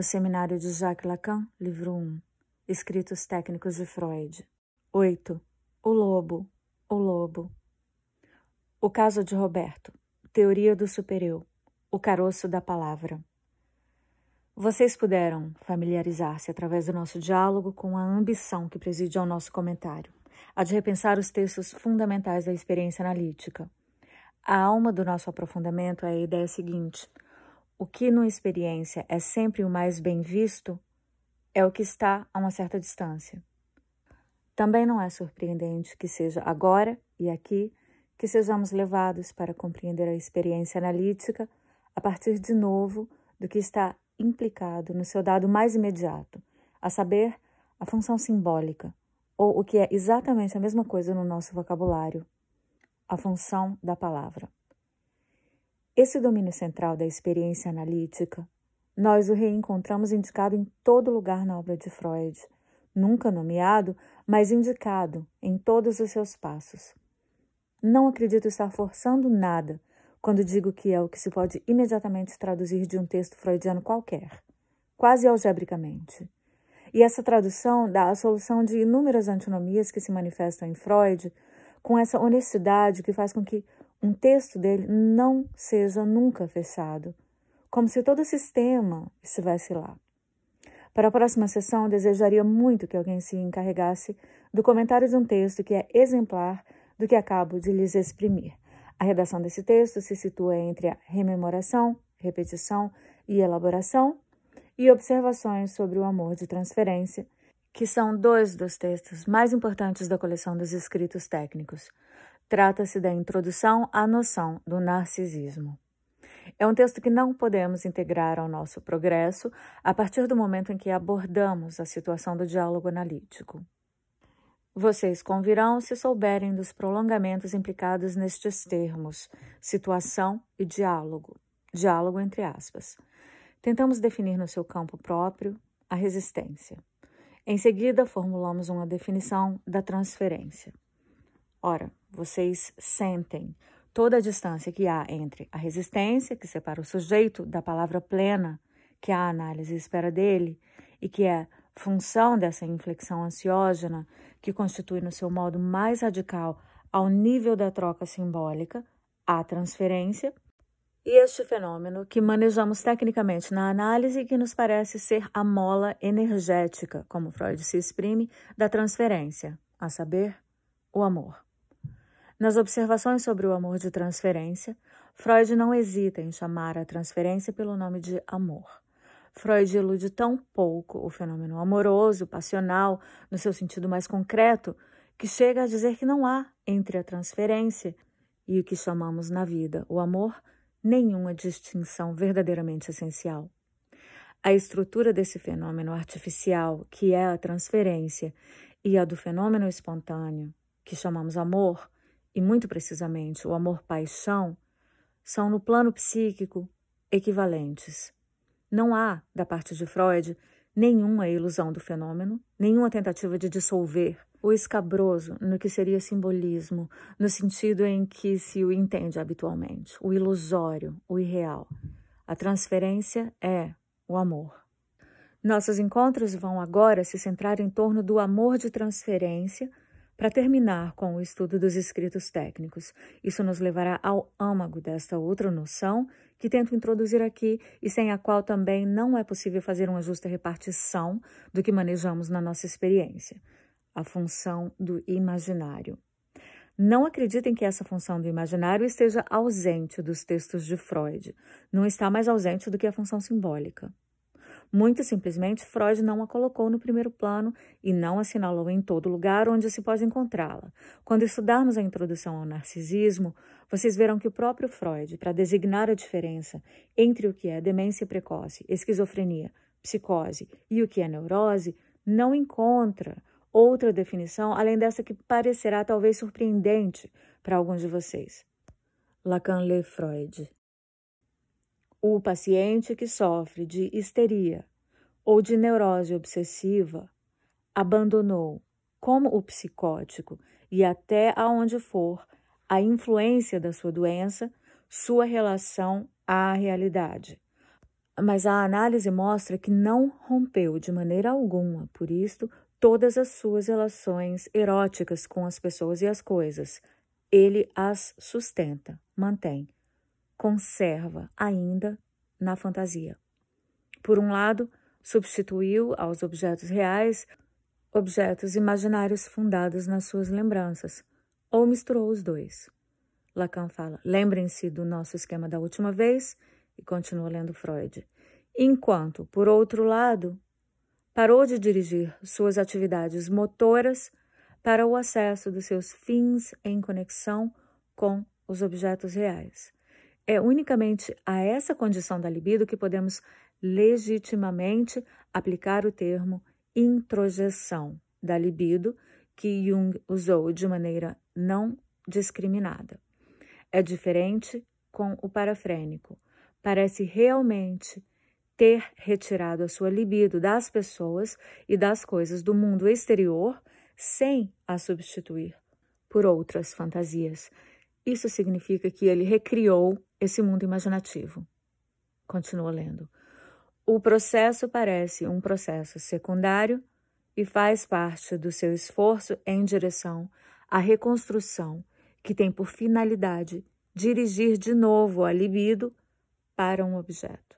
O Seminário de Jacques Lacan, livro 1. Escritos técnicos de Freud. 8. O lobo, o lobo. O caso de Roberto. Teoria do superior. O caroço da palavra. Vocês puderam familiarizar-se através do nosso diálogo com a ambição que preside ao nosso comentário, a de repensar os textos fundamentais da experiência analítica. A alma do nosso aprofundamento é a ideia seguinte: o que numa experiência é sempre o mais bem visto é o que está a uma certa distância. Também não é surpreendente que seja agora e aqui que sejamos levados para compreender a experiência analítica a partir de novo do que está implicado no seu dado mais imediato, a saber, a função simbólica, ou o que é exatamente a mesma coisa no nosso vocabulário, a função da palavra. Esse domínio central da experiência analítica, nós o reencontramos indicado em todo lugar na obra de Freud, nunca nomeado, mas indicado em todos os seus passos. Não acredito estar forçando nada quando digo que é o que se pode imediatamente traduzir de um texto freudiano qualquer, quase algebricamente. E essa tradução dá a solução de inúmeras antinomias que se manifestam em Freud, com essa honestidade que faz com que um texto dele não seja nunca fechado, como se todo o sistema estivesse lá. Para a próxima sessão, desejaria muito que alguém se encarregasse do comentário de um texto que é exemplar do que acabo de lhes exprimir. A redação desse texto se situa entre a rememoração, repetição e elaboração e observações sobre o amor de transferência, que são dois dos textos mais importantes da coleção dos escritos técnicos. Trata-se da introdução à noção do narcisismo. É um texto que não podemos integrar ao nosso progresso a partir do momento em que abordamos a situação do diálogo analítico. Vocês convirão se souberem dos prolongamentos implicados nestes termos, situação e diálogo, diálogo entre aspas. Tentamos definir no seu campo próprio a resistência. Em seguida, formulamos uma definição da transferência. Ora, vocês sentem toda a distância que há entre a resistência, que separa o sujeito da palavra plena que a análise espera dele e que é função dessa inflexão ansiógena que constitui no seu modo mais radical ao nível da troca simbólica, a transferência, e este fenômeno que manejamos tecnicamente na análise que nos parece ser a mola energética, como Freud se exprime, da transferência, a saber, o amor. Nas observações sobre o amor de transferência, Freud não hesita em chamar a transferência pelo nome de amor. Freud ilude tão pouco o fenômeno amoroso, passional, no seu sentido mais concreto, que chega a dizer que não há entre a transferência e o que chamamos na vida o amor nenhuma distinção verdadeiramente essencial. A estrutura desse fenômeno artificial, que é a transferência, e a do fenômeno espontâneo, que chamamos amor, e muito precisamente o amor-paixão, são no plano psíquico equivalentes. Não há, da parte de Freud, nenhuma ilusão do fenômeno, nenhuma tentativa de dissolver o escabroso no que seria simbolismo, no sentido em que se o entende habitualmente, o ilusório, o irreal. A transferência é o amor. Nossos encontros vão agora se centrar em torno do amor de transferência para terminar com o estudo dos escritos técnicos, isso nos levará ao âmago desta outra noção que tento introduzir aqui e sem a qual também não é possível fazer uma justa repartição do que manejamos na nossa experiência, a função do imaginário. Não acreditem que essa função do imaginário esteja ausente dos textos de Freud. Não está mais ausente do que a função simbólica. Muito simplesmente, Freud não a colocou no primeiro plano e não assinalou em todo lugar onde se pode encontrá-la. Quando estudarmos a introdução ao narcisismo, vocês verão que o próprio Freud, para designar a diferença entre o que é demência precoce, esquizofrenia, psicose e o que é neurose, não encontra outra definição além dessa que parecerá talvez surpreendente para alguns de vocês. Lacan lê Freud. O paciente que sofre de histeria ou de neurose obsessiva abandonou, como o psicótico e até aonde for, a influência da sua doença, sua relação à realidade. mas a análise mostra que não rompeu de maneira alguma, por isto, todas as suas relações eróticas com as pessoas e as coisas. Ele as sustenta, mantém, conserva ainda na fantasia. Por um lado, substituiu aos objetos reais objetos imaginários fundados nas suas lembranças, ou misturou os dois. Lacan fala: lembrem-se do nosso esquema da última vez, e continua lendo Freud. Enquanto, por outro lado, parou de dirigir suas atividades motoras para o acesso dos seus fins em conexão com os objetos reais. É unicamente a essa condição da libido que podemos legitimamente aplicar o termo introjeção da libido, que Jung usou de maneira não discriminada. É diferente com o parafrênico. Parece realmente ter retirado a sua libido das pessoas e das coisas do mundo exterior sem a substituir por outras fantasias. Isso significa que ele recriou esse mundo imaginativo. Continua lendo. O processo parece um processo secundário e faz parte do seu esforço em direção à reconstrução, que tem por finalidade dirigir de novo a libido para um objeto.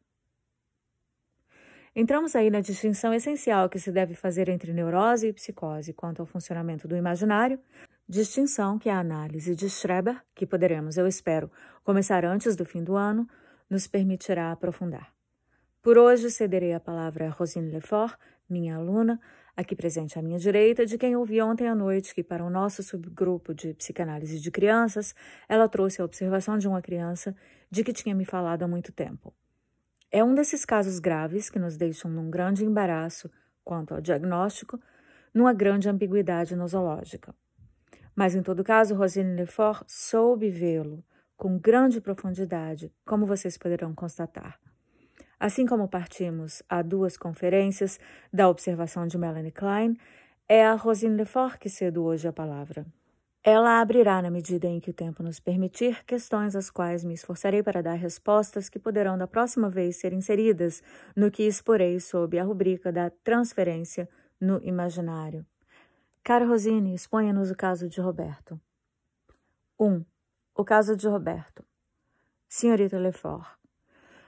Entramos aí na distinção essencial que se deve fazer entre neurose e psicose quanto ao funcionamento do imaginário, distinção que a análise de Schreber, que poderemos, eu espero, começar antes do fim do ano, nos permitirá aprofundar. Por hoje cederei a palavra a Rosine Lefort, minha aluna, aqui presente à minha direita, de quem ouvi ontem à noite que, para o nosso subgrupo de psicanálise de crianças, ela trouxe a observação de uma criança de que tinha me falado há muito tempo. É um desses casos graves que nos deixam num grande embaraço quanto ao diagnóstico, numa grande ambiguidade nosológica. Mas, em todo caso, Rosine Lefort soube vê-lo com grande profundidade, como vocês poderão constatar. Assim como partimos a duas conferências da observação de Melanie Klein, é a Rosine Lefort que cedo hoje a palavra. Ela abrirá, na medida em que o tempo nos permitir, questões às quais me esforçarei para dar respostas que poderão da próxima vez ser inseridas no que exporei sob a rubrica da transferência no imaginário. Cara Rosine, exponha-nos o caso de Roberto. 1. Um, o caso de Roberto. Senhorita Lefort.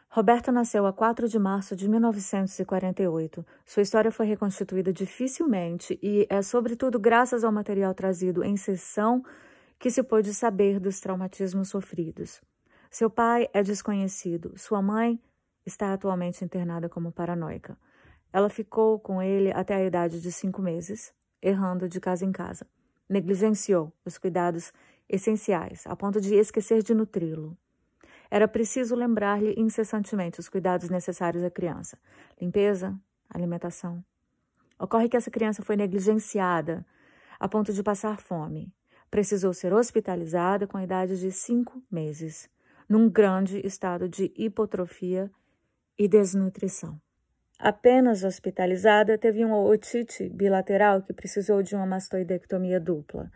Roberta nasceu a 4 de março de 1948. Sua história foi reconstituída dificilmente e é, sobretudo, graças ao material trazido em sessão que se pôde saber dos traumatismos sofridos. Seu pai é desconhecido. Sua mãe está atualmente internada como paranoica. Ela ficou com ele até a idade de cinco meses, errando de casa em casa. Negligenciou os cuidados essenciais, a ponto de esquecer de nutri-lo. Era preciso lembrar-lhe incessantemente os cuidados necessários à criança: limpeza, alimentação. Ocorre que essa criança foi negligenciada a ponto de passar fome. Precisou ser hospitalizada com a idade de cinco meses, num grande estado de hipotrofia e desnutrição. Apenas hospitalizada, teve uma otite bilateral que precisou de uma mastoidectomia dupla.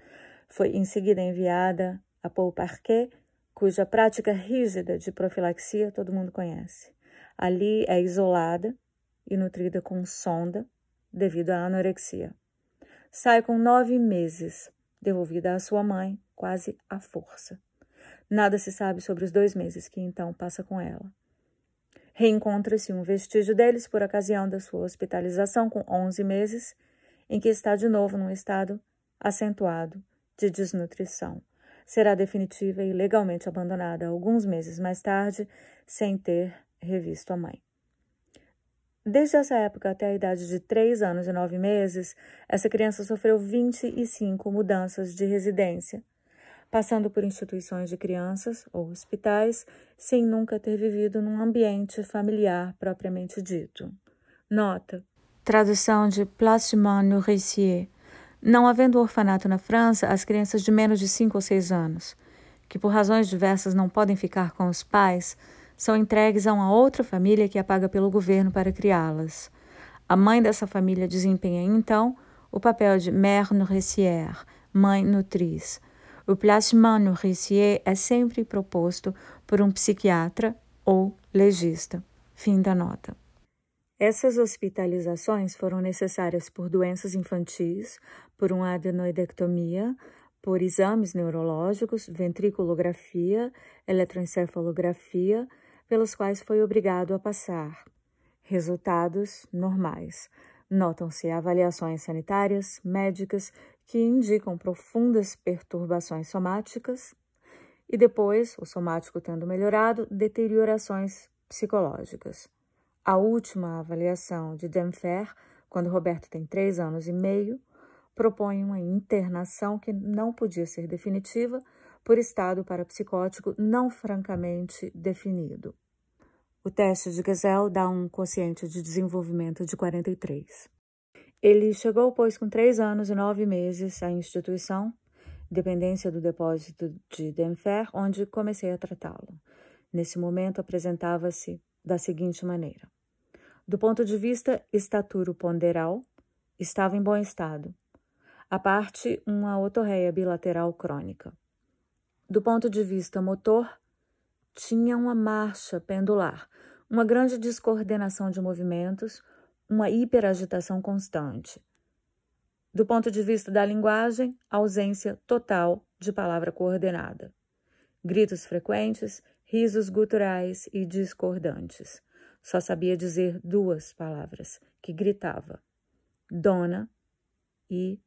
Foi em seguida enviada a Paul Parquet cuja prática rígida de profilaxia todo mundo conhece. Ali é isolada e nutrida com sonda devido à anorexia. Sai com nove meses, devolvida à sua mãe, quase à força. Nada se sabe sobre os dois meses que então passa com ela. Reencontra-se um vestígio deles por ocasião da sua hospitalização com 11 meses, em que está de novo num estado acentuado de desnutrição será definitiva e legalmente abandonada alguns meses mais tarde, sem ter revisto a mãe. Desde essa época até a idade de três anos e nove meses, essa criança sofreu 25 mudanças de residência, passando por instituições de crianças ou hospitais, sem nunca ter vivido num ambiente familiar propriamente dito. Nota: Tradução de Placement Nourricier não havendo orfanato na França, as crianças de menos de 5 ou 6 anos, que por razões diversas não podem ficar com os pais, são entregues a uma outra família que é paga pelo governo para criá-las. A mãe dessa família desempenha, então, o papel de mère nourricière, mãe nutriz. O placement nourricier é sempre proposto por um psiquiatra ou legista. Fim da nota. Essas hospitalizações foram necessárias por doenças infantis, por uma adenoidectomia, por exames neurológicos, ventriculografia, eletroencefalografia, pelos quais foi obrigado a passar. Resultados normais. Notam-se avaliações sanitárias, médicas, que indicam profundas perturbações somáticas, e depois, o somático tendo melhorado, deteriorações psicológicas. A última avaliação de Denfer, quando Roberto tem três anos e meio, propõe uma internação que não podia ser definitiva por estado parapsicótico não francamente definido. O teste de Gesell dá um quociente de desenvolvimento de 43. Ele chegou, pois, com três anos e nove meses à instituição, dependência do depósito de Denfer, onde comecei a tratá-lo. Nesse momento, apresentava-se da seguinte maneira: do ponto de vista estaturo ponderal, estava em bom estado. A parte, uma otorreia bilateral crônica. Do ponto de vista motor, tinha uma marcha pendular, uma grande descoordenação de movimentos, uma hiperagitação constante. Do ponto de vista da linguagem, ausência total de palavra coordenada. Gritos frequentes, risos guturais e discordantes. Só sabia dizer duas palavras, que gritava: Dona e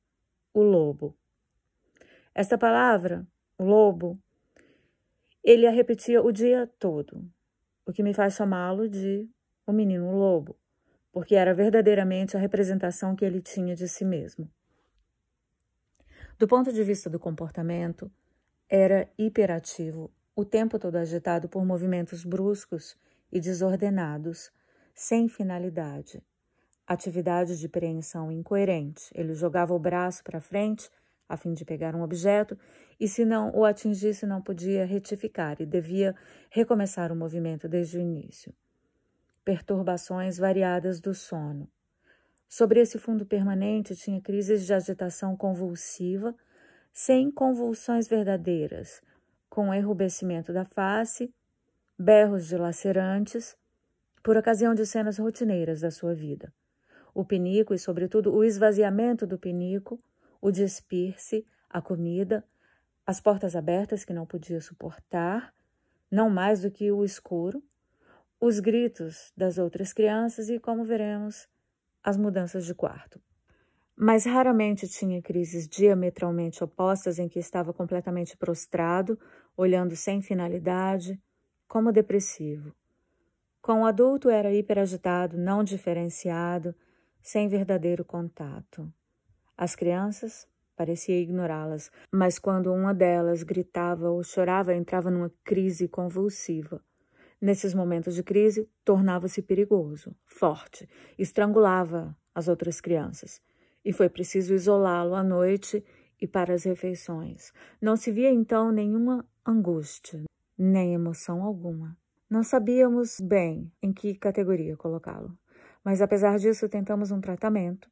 o lobo. Esta palavra, o lobo, ele a repetia o dia todo, o que me faz chamá-lo de o menino lobo, porque era verdadeiramente a representação que ele tinha de si mesmo. Do ponto de vista do comportamento, era hiperativo, o tempo todo agitado por movimentos bruscos e desordenados, sem finalidade. Atividade de preensão incoerente. Ele jogava o braço para frente a fim de pegar um objeto e, se não o atingisse, não podia retificar e devia recomeçar o movimento desde o início. Perturbações variadas do sono. Sobre esse fundo permanente tinha crises de agitação convulsiva, sem convulsões verdadeiras, com enrubescimento da face berros dilacerantes, por ocasião de cenas rotineiras da sua vida. O pinico e, sobretudo, o esvaziamento do pinico, o despir-se, a comida, as portas abertas que não podia suportar, não mais do que o escuro, os gritos das outras crianças e, como veremos, as mudanças de quarto. Mas raramente tinha crises diametralmente opostas em que estava completamente prostrado, olhando sem finalidade, como depressivo. Com o adulto era hiperagitado, não diferenciado, sem verdadeiro contato. As crianças parecia ignorá-las, mas quando uma delas gritava ou chorava, entrava numa crise convulsiva. Nesses momentos de crise, tornava-se perigoso, forte, estrangulava as outras crianças. E foi preciso isolá-lo à noite e para as refeições. Não se via então nenhuma angústia, nem emoção alguma. Não sabíamos bem em que categoria colocá-lo, mas apesar disso tentamos um tratamento,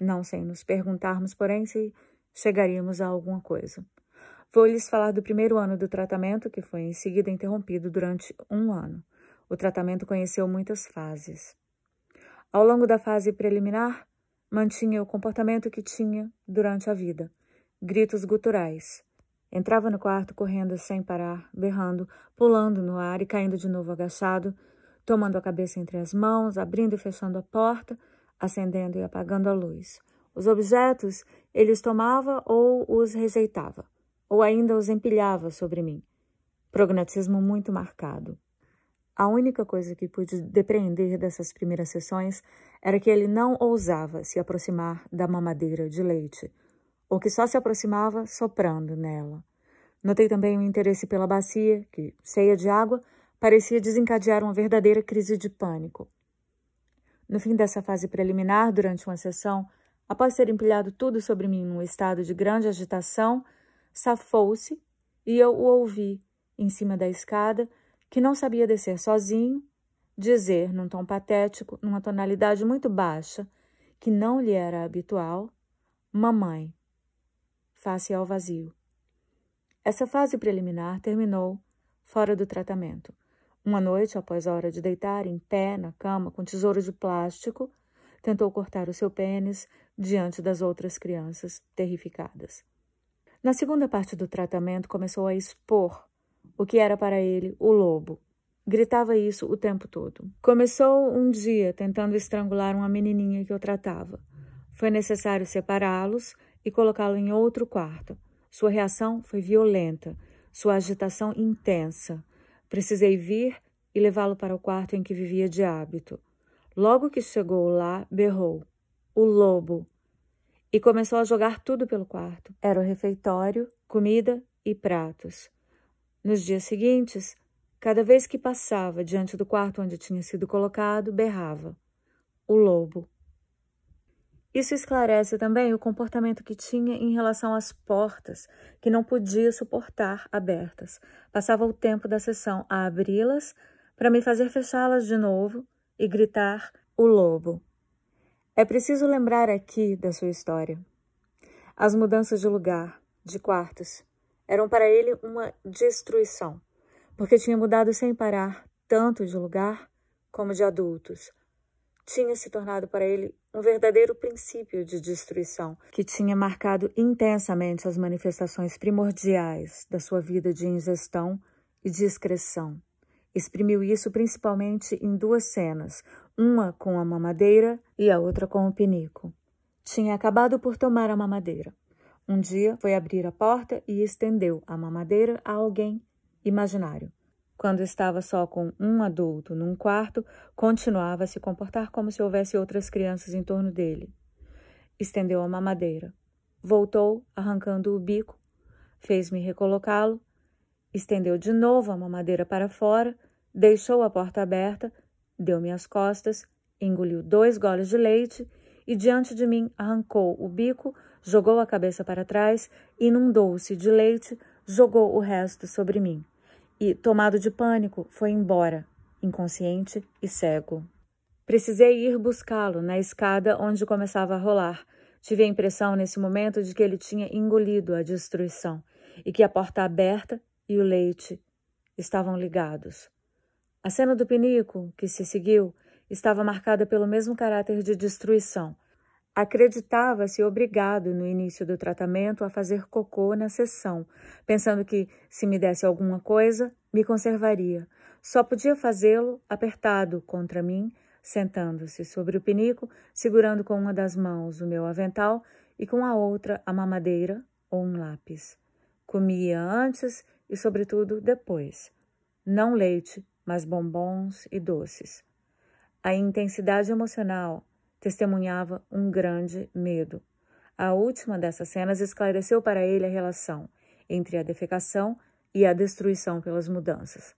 não sem nos perguntarmos, porém, se chegaríamos a alguma coisa. Vou lhes falar do primeiro ano do tratamento, que foi em seguida interrompido durante um ano. O tratamento conheceu muitas fases. Ao longo da fase preliminar, mantinha o comportamento que tinha durante a vida: gritos guturais, Entrava no quarto correndo sem parar, berrando, pulando no ar e caindo de novo agachado, tomando a cabeça entre as mãos, abrindo e fechando a porta, acendendo e apagando a luz. Os objetos ele os tomava ou os rejeitava, ou ainda os empilhava sobre mim. Prognatismo muito marcado. A única coisa que pude depreender dessas primeiras sessões era que ele não ousava se aproximar da mamadeira de leite, ou que só se aproximava soprando nela. Notei também o interesse pela bacia, que, cheia de água, parecia desencadear uma verdadeira crise de pânico. No fim dessa fase preliminar, durante uma sessão, após ter empilhado tudo sobre mim num estado de grande agitação, safou-se e eu o ouvi, em cima da escada, que não sabia descer sozinho, dizer, num tom patético, numa tonalidade muito baixa, que não lhe era habitual, Mamãe face ao vazio. Essa fase preliminar terminou fora do tratamento. Uma noite, após a hora de deitar, em pé, na cama, com tesouro de plástico, tentou cortar o seu pênis diante das outras crianças, terrificadas. Na segunda parte do tratamento, começou a expor o que era para ele o lobo. Gritava isso o tempo todo. Começou um dia tentando estrangular uma menininha que eu tratava. Foi necessário separá-los e colocá-lo em outro quarto. Sua reação foi violenta, sua agitação intensa. Precisei vir e levá-lo para o quarto em que vivia de hábito. Logo que chegou lá, berrou: O lobo! E começou a jogar tudo pelo quarto. Era o refeitório, comida e pratos. Nos dias seguintes, cada vez que passava diante do quarto onde tinha sido colocado, berrava: O lobo! Isso esclarece também o comportamento que tinha em relação às portas, que não podia suportar abertas. Passava o tempo da sessão a abri-las para me fazer fechá-las de novo e gritar o lobo. É preciso lembrar aqui da sua história. As mudanças de lugar, de quartos, eram para ele uma destruição, porque tinha mudado sem parar tanto de lugar como de adultos tinha se tornado para ele um verdadeiro princípio de destruição, que tinha marcado intensamente as manifestações primordiais da sua vida de ingestão e discreção. Exprimiu isso principalmente em duas cenas, uma com a mamadeira e a outra com o pinico. Tinha acabado por tomar a mamadeira. Um dia foi abrir a porta e estendeu a mamadeira a alguém imaginário. Quando estava só com um adulto num quarto, continuava a se comportar como se houvesse outras crianças em torno dele. Estendeu a mamadeira. Voltou, arrancando o bico, fez-me recolocá-lo, estendeu de novo a mamadeira para fora, deixou a porta aberta, deu-me as costas, engoliu dois goles de leite e diante de mim arrancou o bico, jogou a cabeça para trás, inundou-se de leite, jogou o resto sobre mim e, tomado de pânico, foi embora, inconsciente e cego. Precisei ir buscá-lo na escada onde começava a rolar. Tive a impressão nesse momento de que ele tinha engolido a destruição e que a porta aberta e o leite estavam ligados. A cena do pinico, que se seguiu, estava marcada pelo mesmo caráter de destruição, Acreditava-se obrigado no início do tratamento a fazer cocô na sessão, pensando que, se me desse alguma coisa, me conservaria. Só podia fazê-lo apertado contra mim, sentando-se sobre o pinico, segurando com uma das mãos o meu avental e com a outra a mamadeira ou um lápis. Comia antes e, sobretudo, depois. Não leite, mas bombons e doces. A intensidade emocional testemunhava um grande medo. A última dessas cenas esclareceu para ele a relação entre a defecação e a destruição pelas mudanças.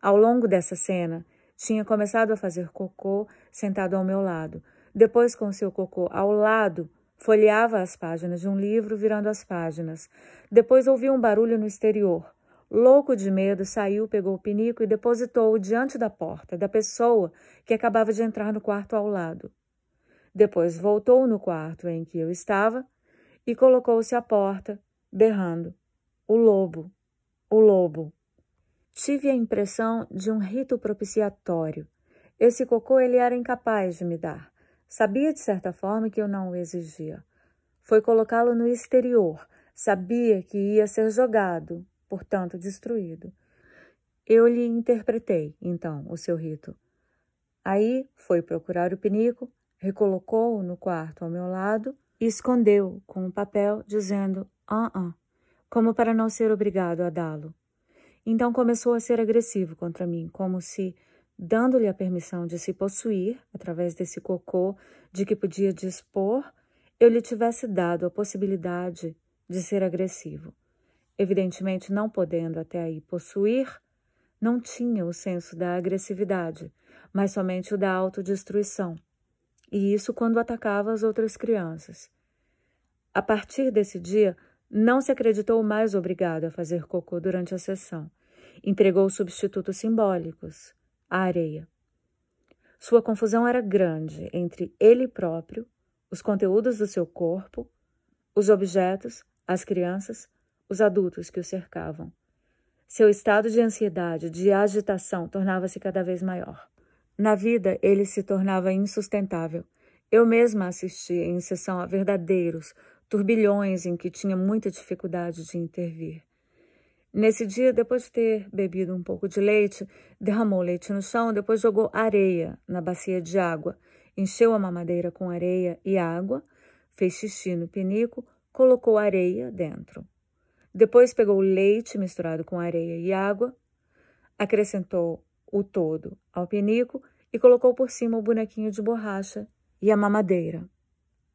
Ao longo dessa cena, tinha começado a fazer cocô sentado ao meu lado. Depois, com seu cocô ao lado, folheava as páginas de um livro, virando as páginas. Depois ouviu um barulho no exterior. Louco de medo, saiu, pegou o pinico e depositou-o diante da porta da pessoa que acabava de entrar no quarto ao lado. Depois voltou no quarto em que eu estava e colocou-se à porta, berrando: O lobo, o lobo. Tive a impressão de um rito propiciatório. Esse cocô ele era incapaz de me dar. Sabia de certa forma que eu não o exigia. Foi colocá-lo no exterior. Sabia que ia ser jogado, portanto destruído. Eu lhe interpretei, então, o seu rito. Aí foi procurar o pinico, recolocou-o no quarto ao meu lado e escondeu com um papel, dizendo ah, ah, como para não ser obrigado a dá-lo. Então começou a ser agressivo contra mim, como se, dando-lhe a permissão de se possuir, através desse cocô de que podia dispor, eu lhe tivesse dado a possibilidade de ser agressivo. Evidentemente, não podendo até aí possuir, não tinha o senso da agressividade, mas somente o da autodestruição. E isso quando atacava as outras crianças. A partir desse dia, não se acreditou mais obrigado a fazer cocô durante a sessão. Empregou substitutos simbólicos, a areia. Sua confusão era grande entre ele próprio, os conteúdos do seu corpo, os objetos, as crianças, os adultos que o cercavam. Seu estado de ansiedade, de agitação, tornava-se cada vez maior. Na vida, ele se tornava insustentável. Eu mesma assistia em sessão a verdadeiros turbilhões em que tinha muita dificuldade de intervir. Nesse dia, depois de ter bebido um pouco de leite, derramou leite no chão, depois jogou areia na bacia de água, encheu a mamadeira com areia e água, fez xixi no pinico, colocou areia dentro. Depois pegou leite misturado com areia e água, acrescentou o todo ao pinico e colocou por cima o bonequinho de borracha e a mamadeira.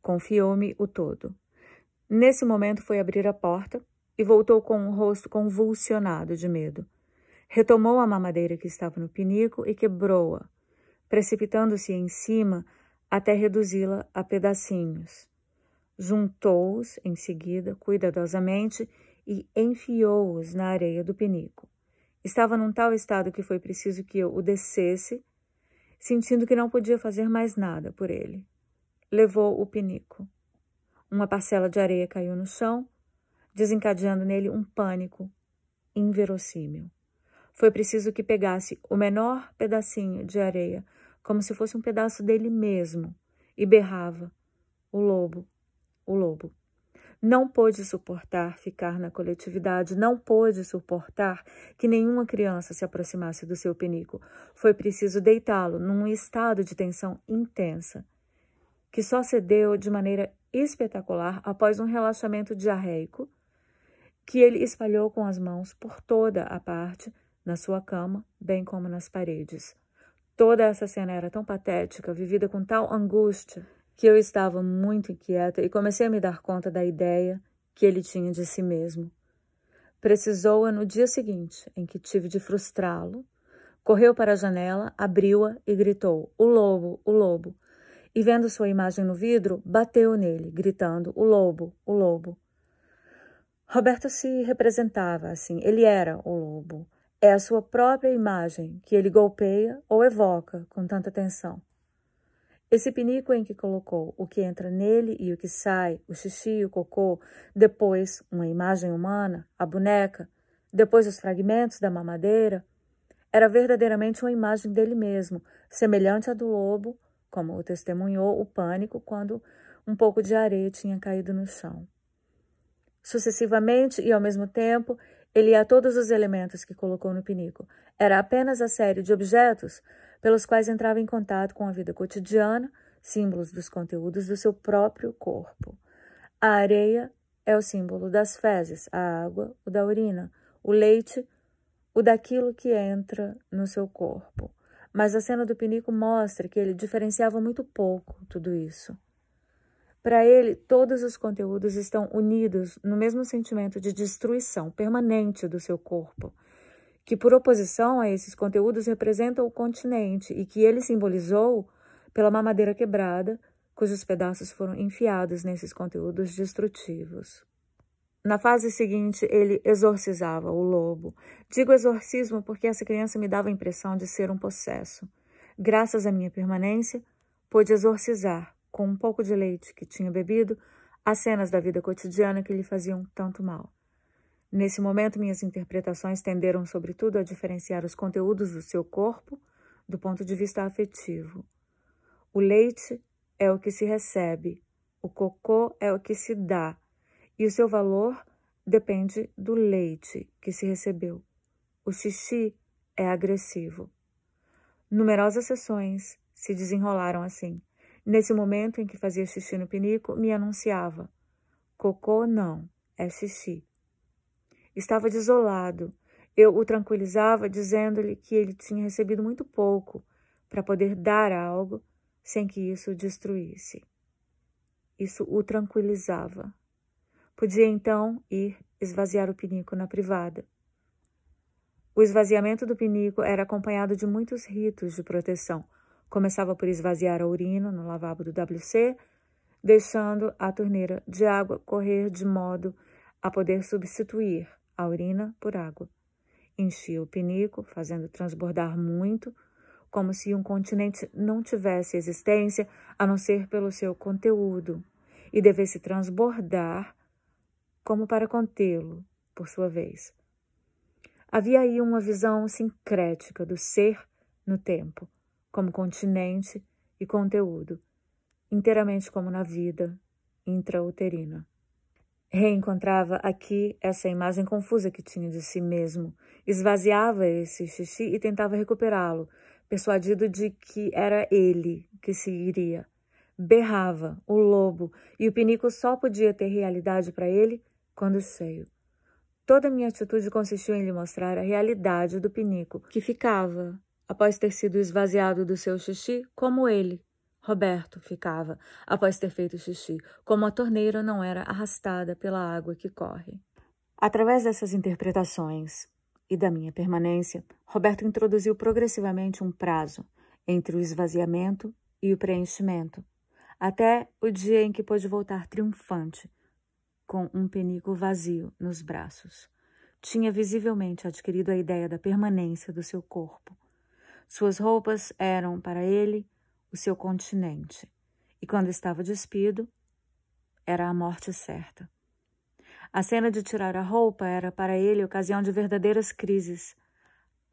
Confiou-me o todo. Nesse momento foi abrir a porta e voltou com o rosto convulsionado de medo. Retomou a mamadeira que estava no pinico e quebrou-a, precipitando-se em cima até reduzi-la a pedacinhos. Juntou-os em seguida, cuidadosamente, e enfiou-os na areia do pinico. Estava num tal estado que foi preciso que eu o descesse, sentindo que não podia fazer mais nada por ele. Levou o pinico. Uma parcela de areia caiu no chão, desencadeando nele um pânico inverossímil. Foi preciso que pegasse o menor pedacinho de areia, como se fosse um pedaço dele mesmo, e berrava: O lobo, o lobo. Não pôde suportar ficar na coletividade, não pôde suportar que nenhuma criança se aproximasse do seu penico. Foi preciso deitá-lo num estado de tensão intensa, que só cedeu de maneira espetacular após um relaxamento diarreico que ele espalhou com as mãos por toda a parte, na sua cama, bem como nas paredes. Toda essa cena era tão patética, vivida com tal angústia, que eu estava muito inquieta e comecei a me dar conta da ideia que ele tinha de si mesmo. Precisou-a no dia seguinte, em que tive de frustrá-lo. Correu para a janela, abriu-a e gritou: O lobo, o lobo! E vendo sua imagem no vidro, bateu nele, gritando: O lobo, o lobo! Roberto se representava assim, ele era o lobo. É a sua própria imagem que ele golpeia ou evoca com tanta atenção. Esse pinico em que colocou o que entra nele e o que sai, o xixi o cocô, depois uma imagem humana, a boneca, depois os fragmentos da mamadeira, era verdadeiramente uma imagem dele mesmo, semelhante à do lobo, como o testemunhou o pânico quando um pouco de areia tinha caído no chão. Sucessivamente e ao mesmo tempo, ele a todos os elementos que colocou no pinico. Era apenas a série de objetos pelos quais entrava em contato com a vida cotidiana, símbolos dos conteúdos do seu próprio corpo. A areia é o símbolo das fezes, a água, o da urina, o leite, o daquilo que entra no seu corpo. Mas a cena do pinico mostra que ele diferenciava muito pouco tudo isso. Para ele, todos os conteúdos estão unidos no mesmo sentimento de destruição permanente do seu corpo que, por oposição a esses conteúdos, representa o continente e que ele simbolizou pela mamadeira quebrada, cujos pedaços foram enfiados nesses conteúdos destrutivos. Na fase seguinte, ele exorcizava o lobo. Digo exorcismo porque essa criança me dava a impressão de ser um possesso. Graças à minha permanência, pôde exorcizar, com um pouco de leite que tinha bebido, as cenas da vida cotidiana que lhe faziam tanto mal. Nesse momento, minhas interpretações tenderam, sobretudo, a diferenciar os conteúdos do seu corpo do ponto de vista afetivo. O leite é o que se recebe, o cocô é o que se dá, e o seu valor depende do leite que se recebeu. O xixi é agressivo. Numerosas sessões se desenrolaram assim. Nesse momento em que fazia xixi no pinico, me anunciava: cocô não, é xixi. Estava desolado. Eu o tranquilizava, dizendo-lhe que ele tinha recebido muito pouco para poder dar algo sem que isso o destruísse. Isso o tranquilizava. Podia então ir esvaziar o pinico na privada. O esvaziamento do pinico era acompanhado de muitos ritos de proteção. Começava por esvaziar a urina no lavabo do WC, deixando a torneira de água correr de modo a poder substituir a urina por água. Enchia o pinico, fazendo transbordar muito, como se um continente não tivesse existência a não ser pelo seu conteúdo, e devesse transbordar como para contê-lo, por sua vez. Havia aí uma visão sincrética do ser no tempo, como continente e conteúdo, inteiramente como na vida intrauterina. Reencontrava aqui essa imagem confusa que tinha de si mesmo, esvaziava esse xixi e tentava recuperá-lo, persuadido de que era ele que se iria. Berrava, o lobo, e o pinico só podia ter realidade para ele quando cheio. Toda minha atitude consistiu em lhe mostrar a realidade do pinico, que ficava, após ter sido esvaziado do seu xixi, como ele, Roberto, ficava, após ter feito xixi, como a torneira não era arrastada pela água que corre. Através dessas interpretações e da minha permanência, Roberto introduziu progressivamente um prazo entre o esvaziamento e o preenchimento, até o dia em que pôde voltar triunfante, com um penico vazio nos braços. Tinha visivelmente adquirido a ideia da permanência do seu corpo. Suas roupas eram, para ele, o seu continente, e quando estava despido, era a morte certa. A cena de tirar a roupa era para ele ocasião de verdadeiras crises.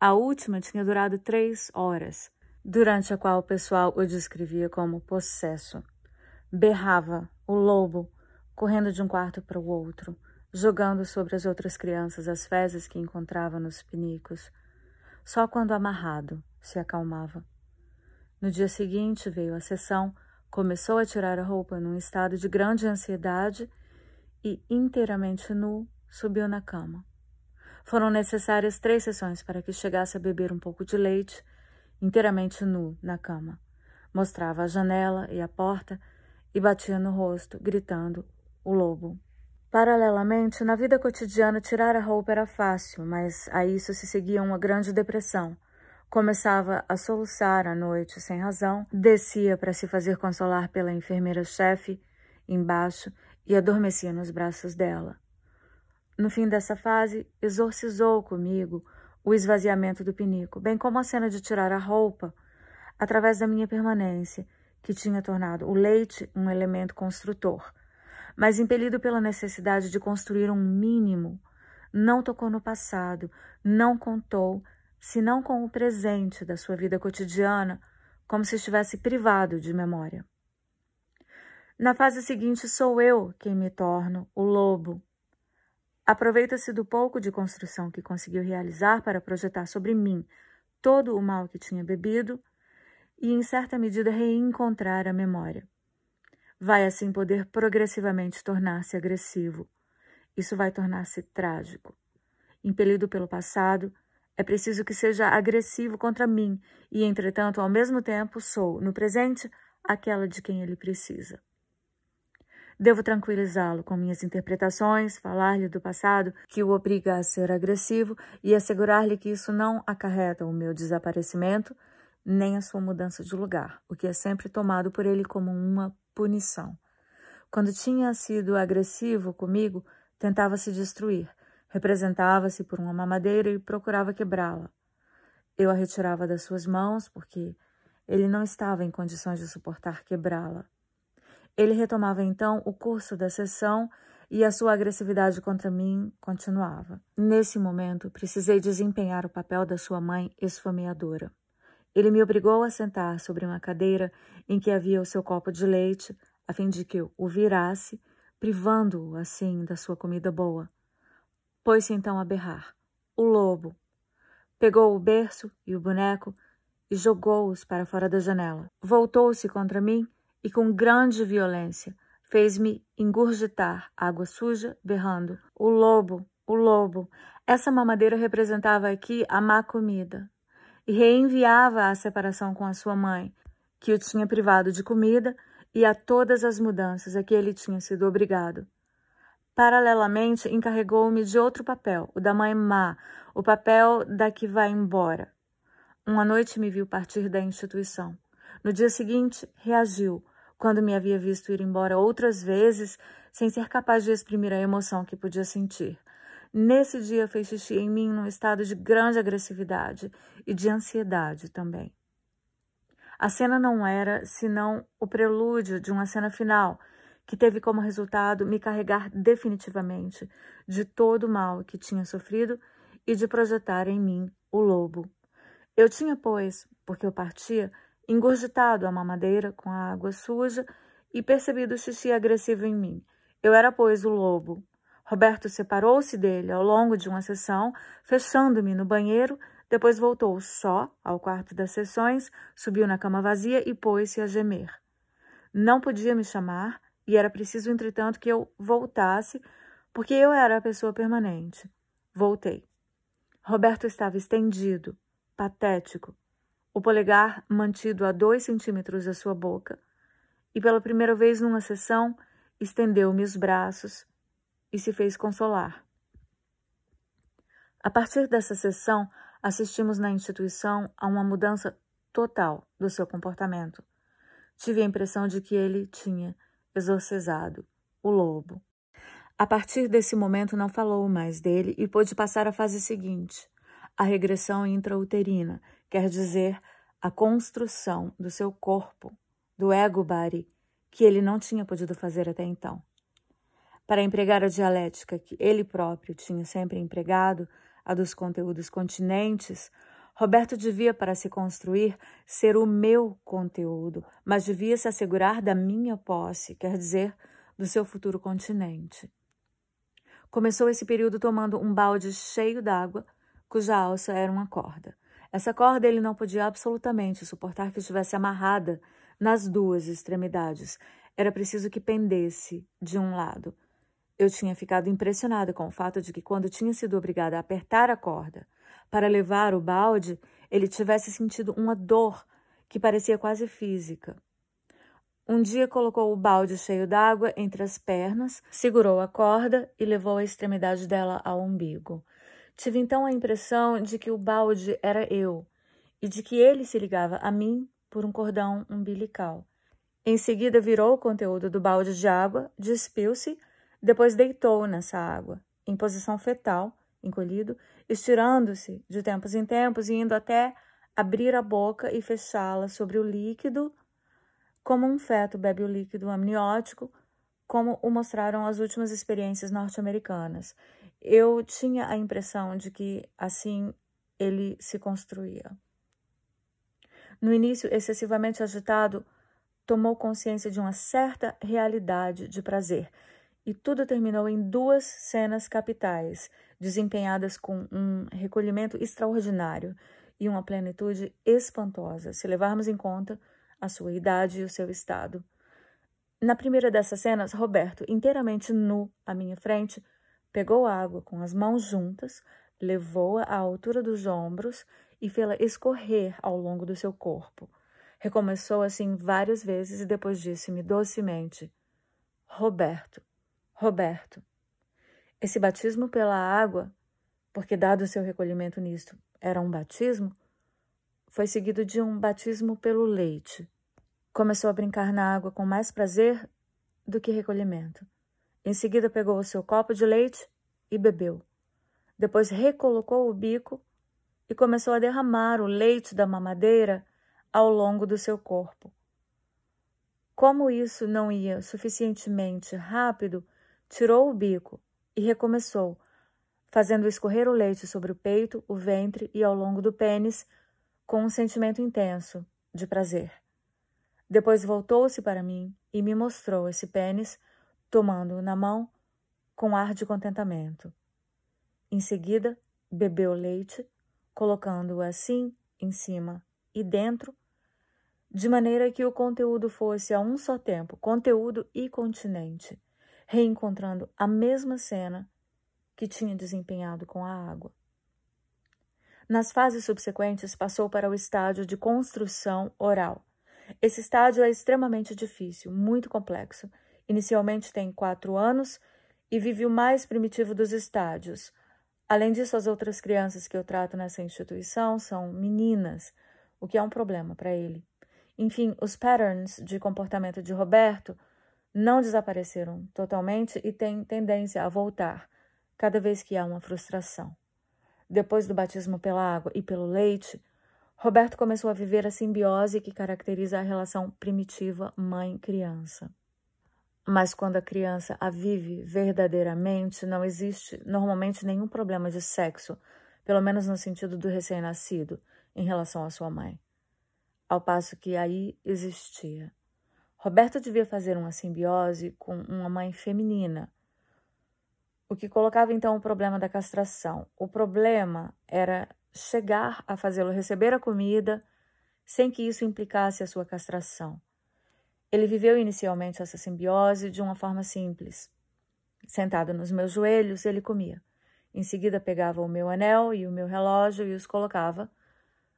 A última tinha durado três horas, durante a qual o pessoal o descrevia como possesso. Berrava, o lobo, correndo de um quarto para o outro, jogando sobre as outras crianças as fezes que encontrava nos pinicos. Só quando amarrado se acalmava. No dia seguinte veio a sessão, começou a tirar a roupa num estado de grande ansiedade e, inteiramente nu, subiu na cama. Foram necessárias três sessões para que chegasse a beber um pouco de leite, inteiramente nu, na cama. Mostrava a janela e a porta e batia no rosto, gritando: O lobo. Paralelamente, na vida cotidiana, tirar a roupa era fácil, mas a isso se seguia uma grande depressão. Começava a soluçar à noite sem razão, descia para se fazer consolar pela enfermeira-chefe embaixo e adormecia nos braços dela. No fim dessa fase, exorcizou comigo o esvaziamento do pinico, bem como a cena de tirar a roupa, através da minha permanência, que tinha tornado o leite um elemento construtor. Mas impelido pela necessidade de construir um mínimo, não tocou no passado, não contou senão com o presente da sua vida cotidiana, como se estivesse privado de memória. Na fase seguinte, sou eu quem me torno o lobo. Aproveita-se do pouco de construção que conseguiu realizar para projetar sobre mim todo o mal que tinha bebido e, em certa medida, reencontrar a memória. Vai assim poder progressivamente tornar-se agressivo. Isso vai tornar-se trágico. Impelido pelo passado, é preciso que seja agressivo contra mim e, entretanto, ao mesmo tempo, sou, no presente, aquela de quem ele precisa. Devo tranquilizá-lo com minhas interpretações, falar-lhe do passado que o obriga a ser agressivo e assegurar-lhe que isso não acarreta o meu desaparecimento nem a sua mudança de lugar, o que é sempre tomado por ele como uma punição. Quando tinha sido agressivo comigo, tentava se destruir, Representava-se por uma mamadeira e procurava quebrá-la. Eu a retirava das suas mãos porque ele não estava em condições de suportar quebrá-la. Ele retomava então o curso da sessão e a sua agressividade contra mim continuava. Nesse momento, precisei desempenhar o papel da sua mãe esfomeadora. Ele me obrigou a sentar sobre uma cadeira em que havia o seu copo de leite, a fim de que eu o virasse, privando-o assim da sua comida boa. Pôs-se então a berrar. O lobo. Pegou o berço e o boneco e jogou-os para fora da janela. Voltou-se contra mim e, com grande violência, fez-me engurgitar água suja, berrando: O lobo, o lobo. Essa mamadeira representava aqui a má comida e reenviava a separação com a sua mãe, que o tinha privado de comida e a todas as mudanças a que ele tinha sido obrigado. Paralelamente, encarregou-me de outro papel, o da mãe má, o papel da que vai embora. Uma noite me viu partir da instituição. No dia seguinte, reagiu, quando me havia visto ir embora outras vezes, sem ser capaz de exprimir a emoção que podia sentir. Nesse dia fez xixi em mim num estado de grande agressividade e de ansiedade também. A cena não era senão o prelúdio de uma cena final, que teve como resultado me carregar definitivamente de todo o mal que tinha sofrido e de projetar em mim o lobo. Eu tinha, pois, porque eu partia, engurgitado a mamadeira com a água suja e percebido o xixi agressivo em mim. Eu era, pois, o lobo. Roberto separou-se dele ao longo de uma sessão, fechando-me no banheiro, depois voltou só ao quarto das sessões, subiu na cama vazia e pôs-se a gemer. Não podia me chamar e era preciso, entretanto, que eu voltasse, porque eu era a pessoa permanente. Voltei. Roberto estava estendido, patético, o polegar mantido a dois centímetros da sua boca, e pela primeira vez numa sessão estendeu-me os braços e se fez consolar. A partir dessa sessão, assistimos na instituição a uma mudança total do seu comportamento. Tive a impressão de que ele tinha exorcizado o lobo. A partir desse momento não falou mais dele e pôde passar à fase seguinte, a regressão intrauterina, quer dizer, a construção do seu corpo, do ego body, que ele não tinha podido fazer até então. Para empregar a dialética que ele próprio tinha sempre empregado, a dos conteúdos continentes, Roberto devia, para se construir, ser o meu conteúdo, mas devia se assegurar da minha posse, quer dizer, do seu futuro continente. Começou esse período tomando um balde cheio d'água, cuja alça era uma corda. Essa corda ele não podia absolutamente suportar que estivesse amarrada nas duas extremidades. Era preciso que pendesse de um lado. Eu tinha ficado impressionada com o fato de que, quando tinha sido obrigada a apertar a corda para levar o balde, ele tivesse sentido uma dor que parecia quase física. Um dia colocou o balde cheio d'água entre as pernas, segurou a corda e levou a extremidade dela ao umbigo. Tive então a impressão de que o balde era eu e de que ele se ligava a mim por um cordão umbilical. Em seguida, virou o conteúdo do balde de água, despiu-se depois deitou nessa água, em posição fetal, encolhido, estirando-se de tempos em tempos e indo até abrir a boca e fechá-la sobre o líquido, como um feto bebe o líquido amniótico, como o mostraram as últimas experiências norte-americanas. Eu tinha a impressão de que assim ele se construía. No início, excessivamente agitado, tomou consciência de uma certa realidade de prazer e tudo terminou em duas cenas capitais, desempenhadas com um recolhimento extraordinário e uma plenitude espantosa, se levarmos em conta a sua idade e o seu estado. Na primeira dessas cenas, Roberto, inteiramente nu à minha frente, pegou água com as mãos juntas, levou-a à altura dos ombros e fê-la escorrer ao longo do seu corpo. Recomeçou assim várias vezes e depois disse-me docemente: Roberto, Roberto, esse batismo pela água, porque dado o seu recolhimento nisto era um batismo, foi seguido de um batismo pelo leite. Começou a brincar na água com mais prazer do que recolhimento. Em seguida pegou o seu copo de leite e bebeu. Depois recolocou o bico e começou a derramar o leite da mamadeira ao longo do seu corpo. Como isso não ia suficientemente rápido, tirou o bico e recomeçou, fazendo escorrer o leite sobre o peito, o ventre e ao longo do pênis, com um sentimento intenso de prazer. Depois voltou-se para mim e me mostrou esse pênis, tomando-o na mão com ar de contentamento. Em seguida, bebeu leite, colocando-o assim em cima e dentro, de maneira que o conteúdo fosse a um só tempo conteúdo e continente reencontrando a mesma cena que tinha desempenhado com a água. Nas fases subsequentes, passou para o estádio de construção oral. Esse estádio é extremamente difícil, muito complexo. Inicialmente tem quatro anos e vive o mais primitivo dos estádios. Além disso, as outras crianças que eu trato nessa instituição são meninas, o que é um problema para ele. Enfim, os patterns de comportamento de Roberto não desapareceram totalmente e têm tendência a voltar cada vez que há uma frustração. Depois do batismo pela água e pelo leite, Roberto começou a viver a simbiose que caracteriza a relação primitiva mãe-criança. Mas quando a criança a vive verdadeiramente, não existe normalmente nenhum problema de sexo pelo menos no sentido do recém-nascido, em relação à sua mãe. Ao passo que aí existia. Roberto devia fazer uma simbiose com uma mãe feminina, o que colocava então o problema da castração. O problema era chegar a fazê-lo receber a comida sem que isso implicasse a sua castração. Ele viveu inicialmente essa simbiose de uma forma simples. Sentado nos meus joelhos, ele comia. Em seguida, pegava o meu anel e o meu relógio e os colocava,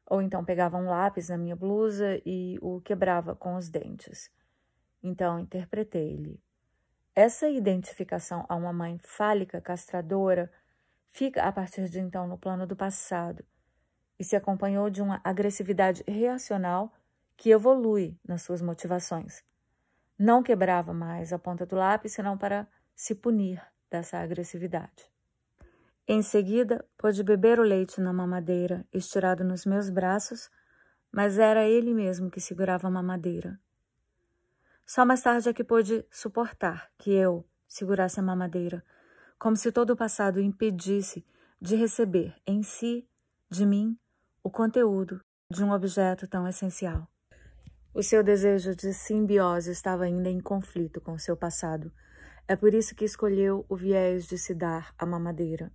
ou então pegava um lápis na minha blusa e o quebrava com os dentes. Então, interpretei-lhe. Essa identificação a uma mãe fálica castradora fica a partir de então no plano do passado e se acompanhou de uma agressividade reacional que evolui nas suas motivações. Não quebrava mais a ponta do lápis senão para se punir dessa agressividade. Em seguida, pôde beber o leite na mamadeira, estirado nos meus braços, mas era ele mesmo que segurava a mamadeira. Só mais tarde é que pôde suportar que eu segurasse a mamadeira, como se todo o passado impedisse de receber em si, de mim, o conteúdo de um objeto tão essencial. O seu desejo de simbiose estava ainda em conflito com o seu passado. É por isso que escolheu o viés de se dar a mamadeira.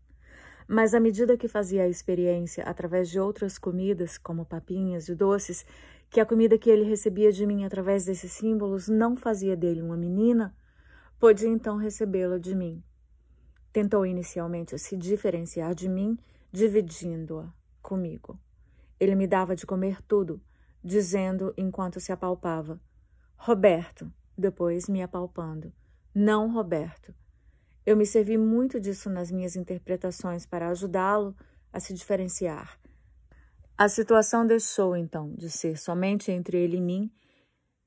Mas à medida que fazia a experiência através de outras comidas, como papinhas e doces, que a comida que ele recebia de mim através desses símbolos não fazia dele uma menina, pôde então recebê-la de mim. Tentou inicialmente se diferenciar de mim, dividindo-a comigo. Ele me dava de comer tudo, dizendo enquanto se apalpava: Roberto, depois me apalpando. Não, Roberto. Eu me servi muito disso nas minhas interpretações para ajudá-lo a se diferenciar. A situação deixou, então, de ser somente entre ele e mim,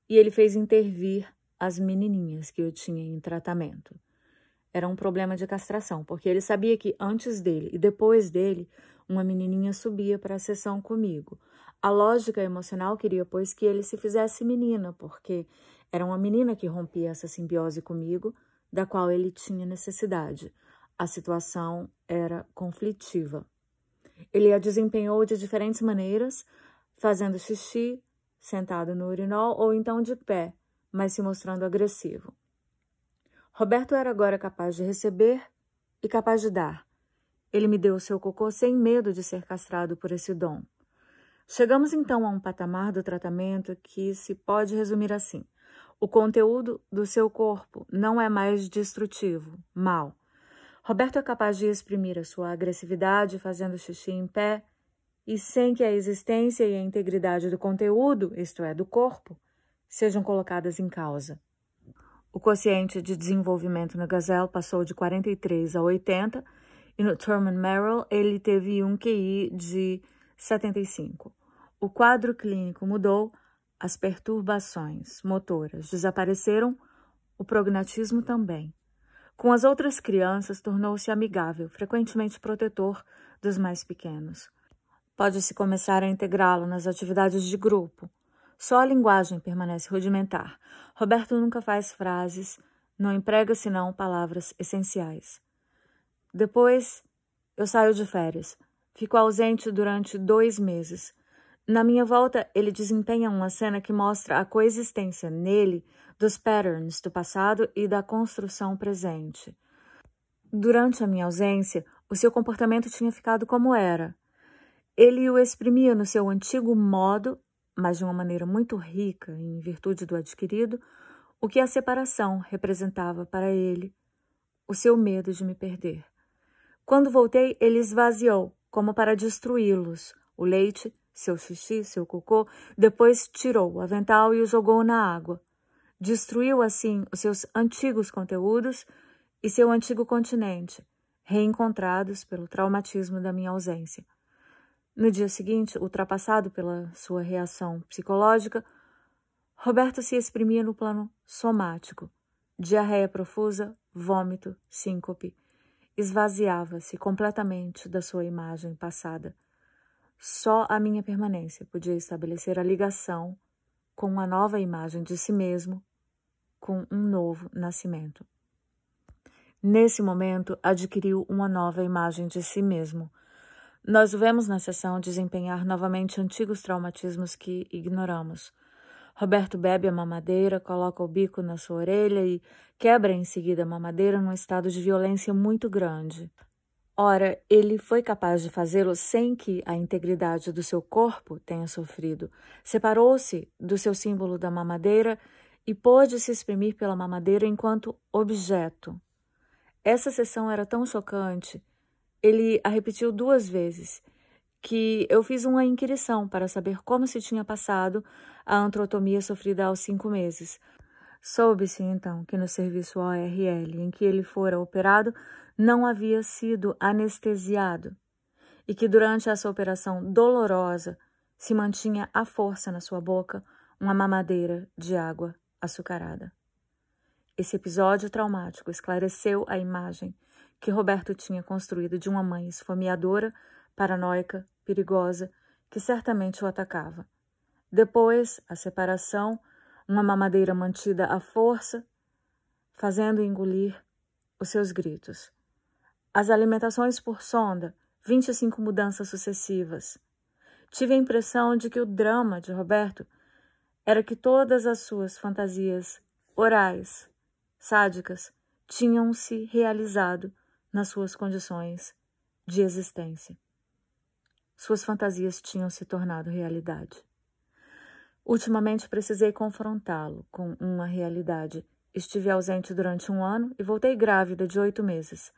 e ele fez intervir as menininhas que eu tinha em tratamento. Era um problema de castração, porque ele sabia que antes dele e depois dele, uma menininha subia para a sessão comigo. A lógica emocional queria, pois, que ele se fizesse menina, porque era uma menina que rompia essa simbiose comigo, da qual ele tinha necessidade. A situação era conflitiva. Ele a desempenhou de diferentes maneiras, fazendo xixi, sentado no urinol ou então de pé, mas se mostrando agressivo. Roberto era agora capaz de receber e capaz de dar. Ele me deu o seu cocô sem medo de ser castrado por esse dom. Chegamos então a um patamar do tratamento que se pode resumir assim: o conteúdo do seu corpo não é mais destrutivo, mal. Roberto é capaz de exprimir a sua agressividade fazendo xixi em pé e sem que a existência e a integridade do conteúdo, isto é, do corpo, sejam colocadas em causa. O quociente de desenvolvimento no Gazelle passou de 43 a 80 e no Thurman Merrill ele teve um QI de 75. O quadro clínico mudou as perturbações motoras desapareceram, o prognatismo também. Com as outras crianças, tornou-se amigável, frequentemente protetor dos mais pequenos. Pode-se começar a integrá-lo nas atividades de grupo. Só a linguagem permanece rudimentar. Roberto nunca faz frases, não emprega senão palavras essenciais. Depois, eu saio de férias. Fico ausente durante dois meses. Na minha volta, ele desempenha uma cena que mostra a coexistência nele dos patterns do passado e da construção presente. Durante a minha ausência, o seu comportamento tinha ficado como era. Ele o exprimia no seu antigo modo, mas de uma maneira muito rica em virtude do adquirido, o que a separação representava para ele, o seu medo de me perder. Quando voltei, ele esvaziou, como para destruí-los, o leite seu xixi, seu cocô, depois tirou o avental e o jogou na água. Destruiu assim os seus antigos conteúdos e seu antigo continente, reencontrados pelo traumatismo da minha ausência. No dia seguinte, ultrapassado pela sua reação psicológica, Roberto se exprimia no plano somático. Diarreia profusa, vômito, síncope. Esvaziava-se completamente da sua imagem passada. Só a minha permanência podia estabelecer a ligação com uma nova imagem de si mesmo, com um novo nascimento. Nesse momento, adquiriu uma nova imagem de si mesmo. Nós o vemos na sessão desempenhar novamente antigos traumatismos que ignoramos. Roberto bebe a mamadeira, coloca o bico na sua orelha e quebra em seguida a mamadeira num estado de violência muito grande. Ora, ele foi capaz de fazê-lo sem que a integridade do seu corpo tenha sofrido. Separou-se do seu símbolo da mamadeira e pôde se exprimir pela mamadeira enquanto objeto. Essa sessão era tão chocante, ele a repetiu duas vezes, que eu fiz uma inquirição para saber como se tinha passado a antrotomia sofrida aos cinco meses. Soube-se então que no serviço ORL em que ele fora operado não havia sido anestesiado e que durante essa operação dolorosa se mantinha à força na sua boca uma mamadeira de água açucarada. Esse episódio traumático esclareceu a imagem que Roberto tinha construído de uma mãe esfomeadora, paranoica, perigosa, que certamente o atacava. Depois, a separação, uma mamadeira mantida à força, fazendo engolir os seus gritos. As alimentações por sonda, 25 mudanças sucessivas. Tive a impressão de que o drama de Roberto era que todas as suas fantasias orais, sádicas, tinham se realizado nas suas condições de existência. Suas fantasias tinham se tornado realidade. Ultimamente precisei confrontá-lo com uma realidade. Estive ausente durante um ano e voltei grávida de oito meses.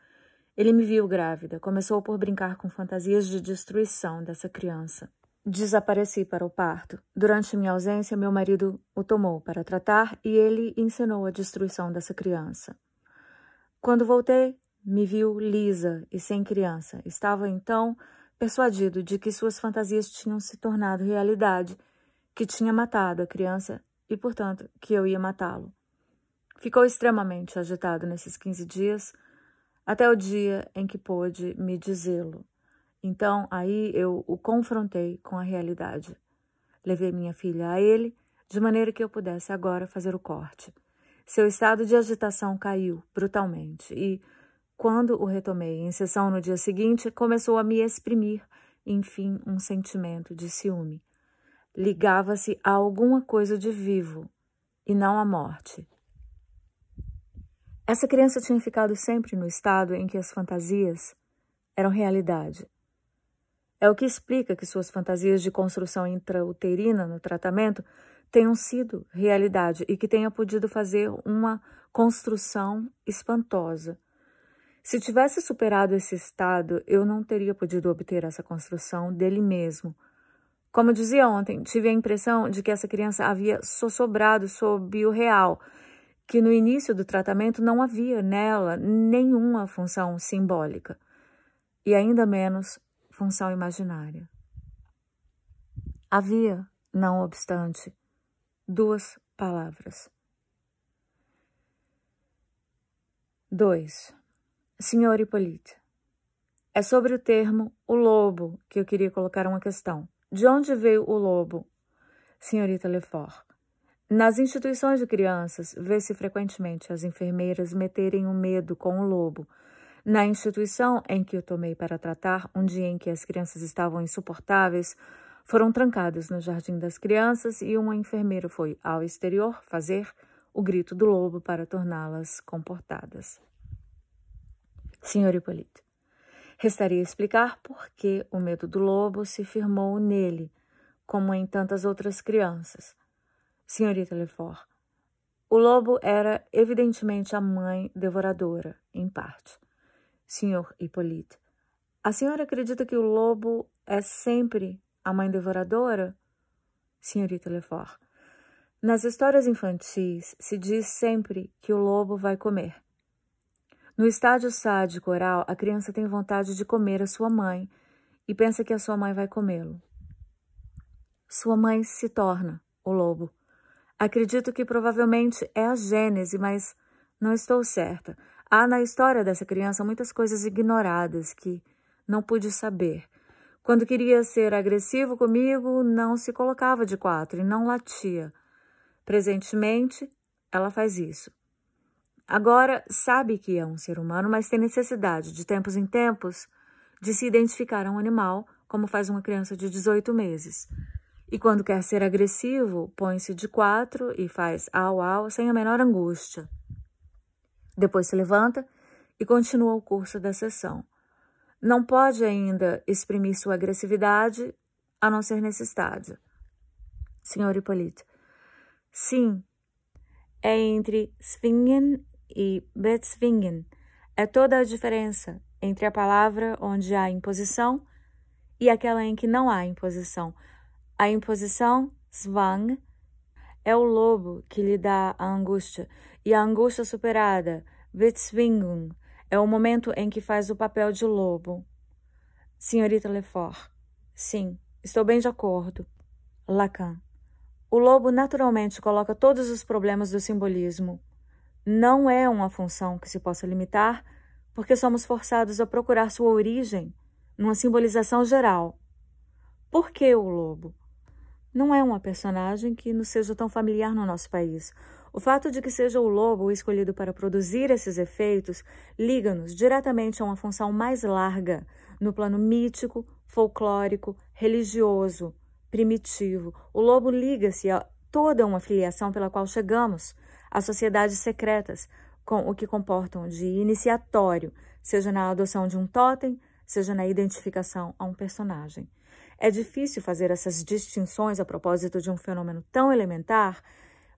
Ele me viu grávida, começou por brincar com fantasias de destruição dessa criança. Desapareci para o parto. Durante minha ausência, meu marido o tomou para tratar e ele ensinou a destruição dessa criança. Quando voltei, me viu lisa e sem criança. Estava então persuadido de que suas fantasias tinham se tornado realidade, que tinha matado a criança e, portanto, que eu ia matá-lo. Ficou extremamente agitado nesses quinze dias, até o dia em que pôde me dizê-lo. Então, aí eu o confrontei com a realidade. Levei minha filha a ele, de maneira que eu pudesse agora fazer o corte. Seu estado de agitação caiu brutalmente e, quando o retomei em sessão no dia seguinte, começou a me exprimir, enfim, um sentimento de ciúme. Ligava-se a alguma coisa de vivo e não à morte. Essa criança tinha ficado sempre no estado em que as fantasias eram realidade. É o que explica que suas fantasias de construção intrauterina no tratamento tenham sido realidade e que tenha podido fazer uma construção espantosa. Se tivesse superado esse estado, eu não teria podido obter essa construção dele mesmo. Como dizia ontem, tive a impressão de que essa criança havia sossobrado sob o real, que no início do tratamento não havia nela nenhuma função simbólica, e ainda menos função imaginária. Havia, não obstante, duas palavras. 2. Senhor Hipólito, é sobre o termo o lobo que eu queria colocar uma questão. De onde veio o lobo, senhorita Lefort? Nas instituições de crianças, vê-se frequentemente as enfermeiras meterem o um medo com o lobo, na instituição em que eu tomei para tratar, um dia em que as crianças estavam insuportáveis, foram trancadas no jardim das crianças e uma enfermeira foi ao exterior fazer o grito do lobo para torná-las comportadas. Senhor Hipólito, restaria explicar por que o medo do lobo se firmou nele, como em tantas outras crianças. Senhorita Lefort, o lobo era evidentemente a mãe devoradora, em parte. Senhor Hipólito, a senhora acredita que o lobo é sempre a mãe devoradora? Senhorita Lefort, nas histórias infantis se diz sempre que o lobo vai comer. No estágio sádico oral, a criança tem vontade de comer a sua mãe e pensa que a sua mãe vai comê-lo. Sua mãe se torna o lobo. Acredito que provavelmente é a gênese, mas não estou certa. Há na história dessa criança muitas coisas ignoradas que não pude saber. Quando queria ser agressivo comigo, não se colocava de quatro e não latia. Presentemente, ela faz isso. Agora, sabe que é um ser humano, mas tem necessidade, de tempos em tempos, de se identificar a um animal, como faz uma criança de 18 meses. E quando quer ser agressivo, põe-se de quatro e faz au au sem a menor angústia. Depois se levanta e continua o curso da sessão. Não pode ainda exprimir sua agressividade a não ser nesse estágio. Senhor Hipólito, sim, é entre svingen e betzwingen. É toda a diferença entre a palavra onde há imposição e aquela em que não há imposição. A imposição, zwang, é o lobo que lhe dá a angústia, e a angústia superada, Bezwingung, é o momento em que faz o papel de lobo. Senhorita Lefort, sim, estou bem de acordo. Lacan. O lobo naturalmente coloca todos os problemas do simbolismo. Não é uma função que se possa limitar, porque somos forçados a procurar sua origem numa simbolização geral. Por que o lobo? não é uma personagem que nos seja tão familiar no nosso país. O fato de que seja o lobo escolhido para produzir esses efeitos liga-nos diretamente a uma função mais larga no plano mítico, folclórico, religioso, primitivo. O lobo liga-se a toda uma filiação pela qual chegamos, a sociedades secretas, com o que comportam de iniciatório, seja na adoção de um totem, seja na identificação a um personagem. É difícil fazer essas distinções a propósito de um fenômeno tão elementar,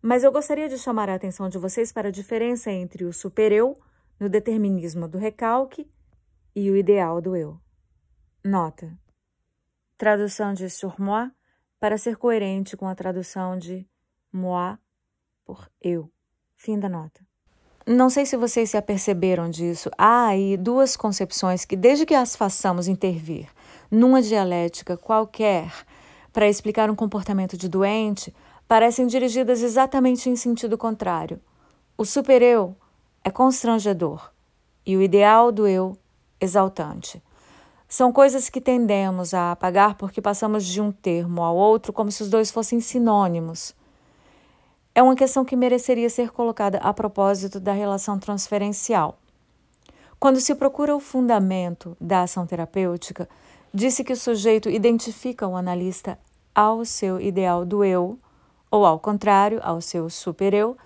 mas eu gostaria de chamar a atenção de vocês para a diferença entre o supereu, no determinismo do recalque, e o ideal do eu. Nota. Tradução de sur moi para ser coerente com a tradução de moi por eu. Fim da nota. Não sei se vocês se aperceberam disso. Há aí duas concepções que, desde que as façamos intervir numa dialética qualquer para explicar um comportamento de doente, parecem dirigidas exatamente em sentido contrário. O supereu é constrangedor e o ideal do eu exaltante. São coisas que tendemos a apagar porque passamos de um termo ao outro como se os dois fossem sinônimos. É uma questão que mereceria ser colocada a propósito da relação transferencial. Quando se procura o fundamento da ação terapêutica, disse que o sujeito identifica o analista ao seu ideal do eu, ou ao contrário, ao seu supereu,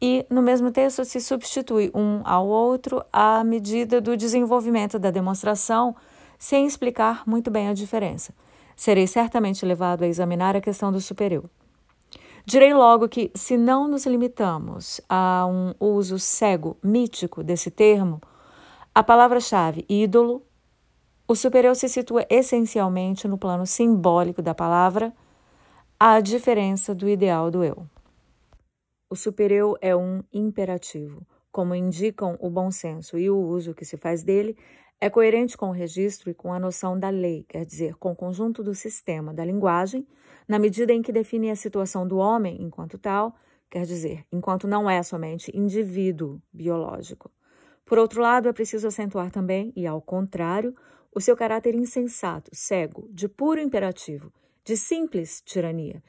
e no mesmo texto se substitui um ao outro à medida do desenvolvimento da demonstração, sem explicar muito bem a diferença. Serei certamente levado a examinar a questão do supereu. Direi logo que, se não nos limitamos a um uso cego, mítico desse termo, a palavra-chave ídolo, o superior se situa essencialmente no plano simbólico da palavra, à diferença do ideal do eu. O superior é um imperativo, como indicam o bom senso e o uso que se faz dele, é coerente com o registro e com a noção da lei, quer dizer, com o conjunto do sistema da linguagem, na medida em que define a situação do homem enquanto tal, quer dizer, enquanto não é somente indivíduo biológico. Por outro lado, é preciso acentuar também, e ao contrário, o seu caráter insensato, cego, de puro imperativo, de simples tirania.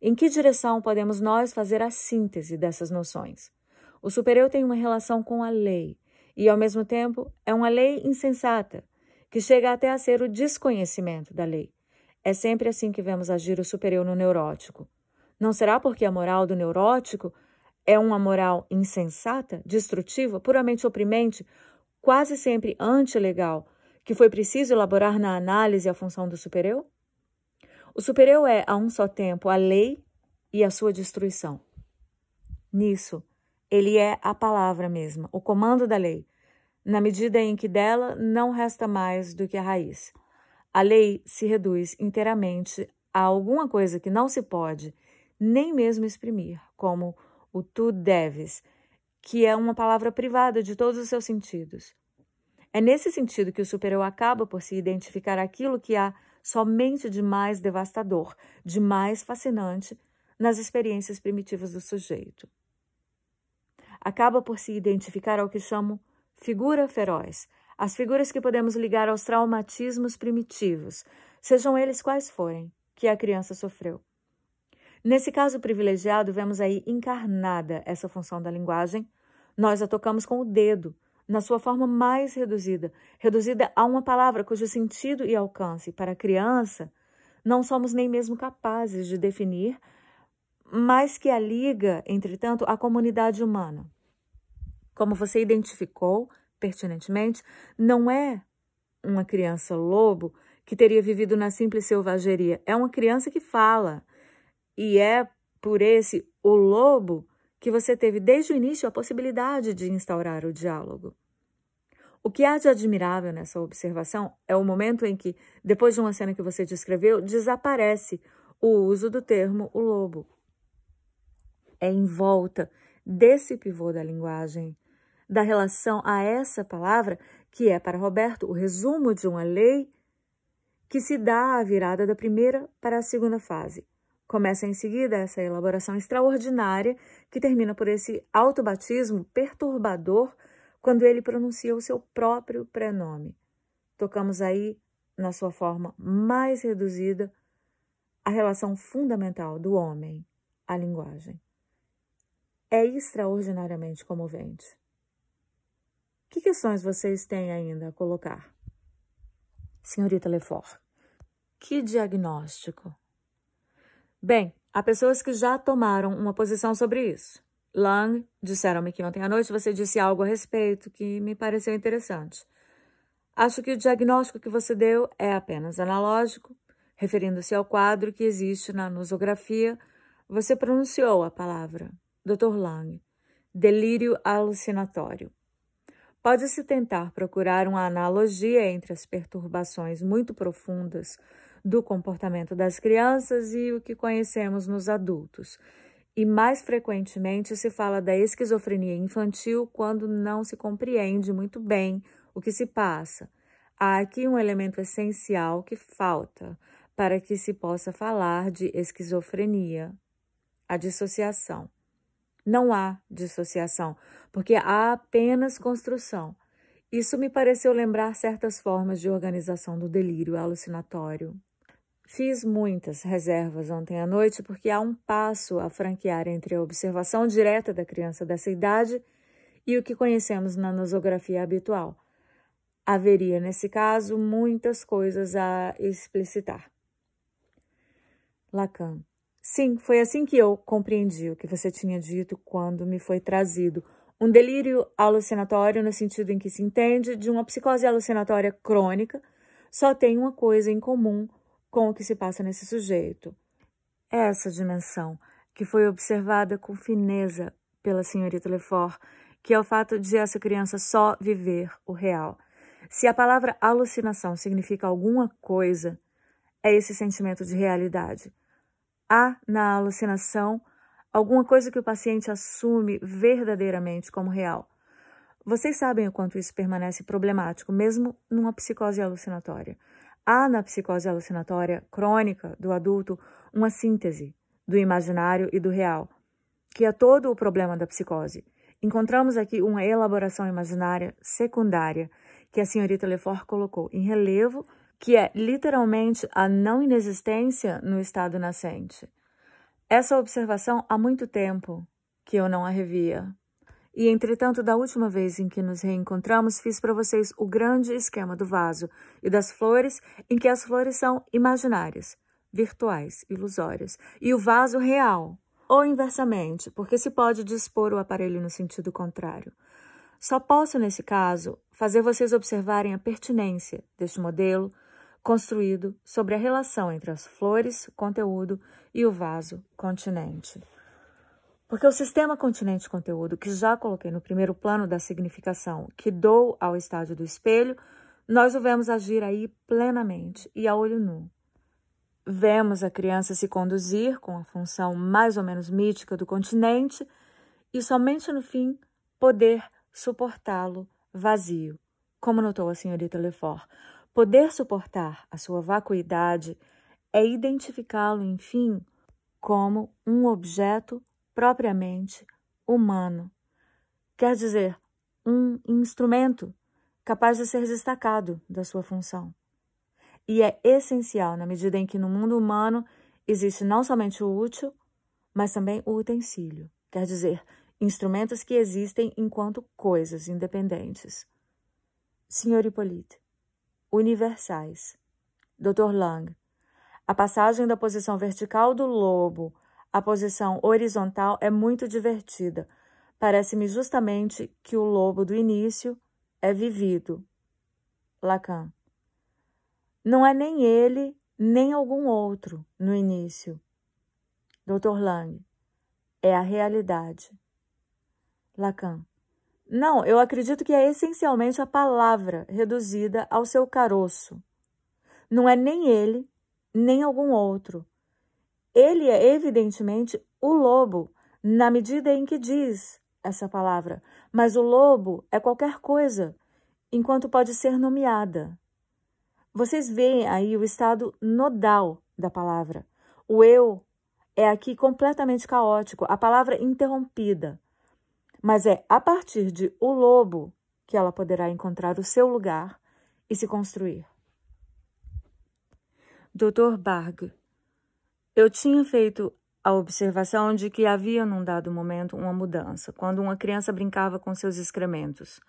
Em que direção podemos nós fazer a síntese dessas noções? O superior tem uma relação com a lei, e, ao mesmo tempo, é uma lei insensata, que chega até a ser o desconhecimento da lei. É sempre assim que vemos agir o superior no neurótico. Não será porque a moral do neurótico é uma moral insensata, destrutiva, puramente oprimente, quase sempre antilegal, que foi preciso elaborar na análise a função do superior? O superior é, a um só tempo, a lei e a sua destruição. Nisso, ele é a palavra mesma, o comando da lei, na medida em que dela não resta mais do que a raiz. A lei se reduz inteiramente a alguma coisa que não se pode nem mesmo exprimir, como o tu deves, que é uma palavra privada de todos os seus sentidos. É nesse sentido que o superior acaba por se identificar aquilo que há somente de mais devastador, de mais fascinante nas experiências primitivas do sujeito acaba por se identificar ao que chamo figura feroz, as figuras que podemos ligar aos traumatismos primitivos, sejam eles quais forem, que a criança sofreu. Nesse caso privilegiado, vemos aí encarnada essa função da linguagem. Nós a tocamos com o dedo, na sua forma mais reduzida, reduzida a uma palavra cujo sentido e alcance para a criança não somos nem mesmo capazes de definir, mas que a liga, entretanto, à comunidade humana. Como você identificou pertinentemente, não é uma criança lobo que teria vivido na simples selvageria, é uma criança que fala. E é por esse o lobo que você teve desde o início a possibilidade de instaurar o diálogo. O que há de admirável nessa observação é o momento em que, depois de uma cena que você descreveu, desaparece o uso do termo o lobo. É em volta desse pivô da linguagem, da relação a essa palavra, que é para Roberto o resumo de uma lei que se dá à virada da primeira para a segunda fase. Começa em seguida essa elaboração extraordinária que termina por esse autobatismo perturbador quando ele pronuncia o seu próprio prenome. Tocamos aí, na sua forma mais reduzida, a relação fundamental do homem à linguagem. É extraordinariamente comovente. Que questões vocês têm ainda a colocar? Senhorita Lefort, que diagnóstico? Bem, há pessoas que já tomaram uma posição sobre isso. Lang, disseram-me que ontem à noite você disse algo a respeito que me pareceu interessante. Acho que o diagnóstico que você deu é apenas analógico, referindo-se ao quadro que existe na nosografia. Você pronunciou a palavra, Dr. Lang, delírio alucinatório. Pode-se tentar procurar uma analogia entre as perturbações muito profundas do comportamento das crianças e o que conhecemos nos adultos, e mais frequentemente se fala da esquizofrenia infantil quando não se compreende muito bem o que se passa. Há aqui um elemento essencial que falta para que se possa falar de esquizofrenia: a dissociação. Não há dissociação, porque há apenas construção. Isso me pareceu lembrar certas formas de organização do delírio alucinatório. Fiz muitas reservas ontem à noite porque há um passo a franquear entre a observação direta da criança dessa idade e o que conhecemos na nosografia habitual. Haveria, nesse caso, muitas coisas a explicitar. Lacan. Sim, foi assim que eu compreendi o que você tinha dito quando me foi trazido. Um delírio alucinatório, no sentido em que se entende, de uma psicose alucinatória crônica, só tem uma coisa em comum com o que se passa nesse sujeito. Essa dimensão, que foi observada com fineza pela senhorita Lefort, que é o fato de essa criança só viver o real. Se a palavra alucinação significa alguma coisa, é esse sentimento de realidade. Há na alucinação alguma coisa que o paciente assume verdadeiramente como real. Vocês sabem o quanto isso permanece problemático, mesmo numa psicose alucinatória. Há na psicose alucinatória crônica do adulto uma síntese do imaginário e do real, que é todo o problema da psicose. Encontramos aqui uma elaboração imaginária secundária que a senhorita Lefort colocou em relevo, que é literalmente a não inexistência no estado nascente. Essa observação há muito tempo que eu não a revia. E, entretanto, da última vez em que nos reencontramos, fiz para vocês o grande esquema do vaso e das flores, em que as flores são imaginárias, virtuais, ilusórias, e o vaso real, ou inversamente, porque se pode dispor o aparelho no sentido contrário. Só posso, nesse caso, fazer vocês observarem a pertinência deste modelo construído sobre a relação entre as flores, conteúdo, e o vaso, continente. Porque o sistema continente-conteúdo, que já coloquei no primeiro plano da significação que dou ao estádio do espelho, nós o vemos agir aí plenamente e a olho nu. Vemos a criança se conduzir com a função mais ou menos mítica do continente e somente no fim poder suportá-lo vazio, como notou a senhorita Lefort. Poder suportar a sua vacuidade é identificá-lo, enfim, como um objeto propriamente humano. Quer dizer, um instrumento capaz de ser destacado da sua função. E é essencial na medida em que no mundo humano existe não somente o útil, mas também o utensílio, quer dizer, instrumentos que existem enquanto coisas independentes. Sr. Hippolyte, universais. Dr. Lang, a passagem da posição vertical do lobo à posição horizontal é muito divertida. Parece-me justamente que o lobo do início é vivido. Lacan. Não é nem ele, nem algum outro no início. Dr. Lang. É a realidade. Lacan. Não, eu acredito que é essencialmente a palavra reduzida ao seu caroço. Não é nem ele, nem algum outro. Ele é evidentemente o lobo, na medida em que diz essa palavra, mas o lobo é qualquer coisa, enquanto pode ser nomeada. Vocês veem aí o estado nodal da palavra. O eu é aqui completamente caótico, a palavra interrompida. Mas é a partir de o lobo que ela poderá encontrar o seu lugar e se construir. Dr. Barg, eu tinha feito a observação de que havia num dado momento uma mudança, quando uma criança brincava com seus excrementos.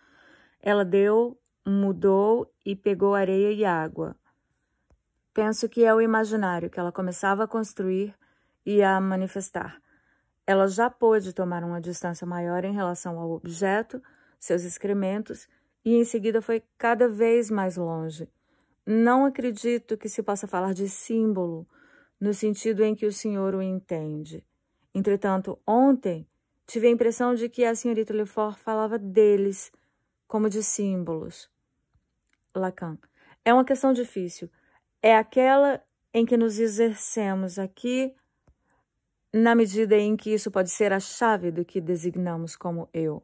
Ela deu, mudou e pegou areia e água. Penso que é o imaginário que ela começava a construir e a manifestar. Ela já pôde tomar uma distância maior em relação ao objeto, seus excrementos, e em seguida foi cada vez mais longe não acredito que se possa falar de símbolo no sentido em que o senhor o entende. Entretanto, ontem tive a impressão de que a senhorita Lefort falava deles como de símbolos. Lacan. É uma questão difícil. É aquela em que nos exercemos aqui, na medida em que isso pode ser a chave do que designamos como eu.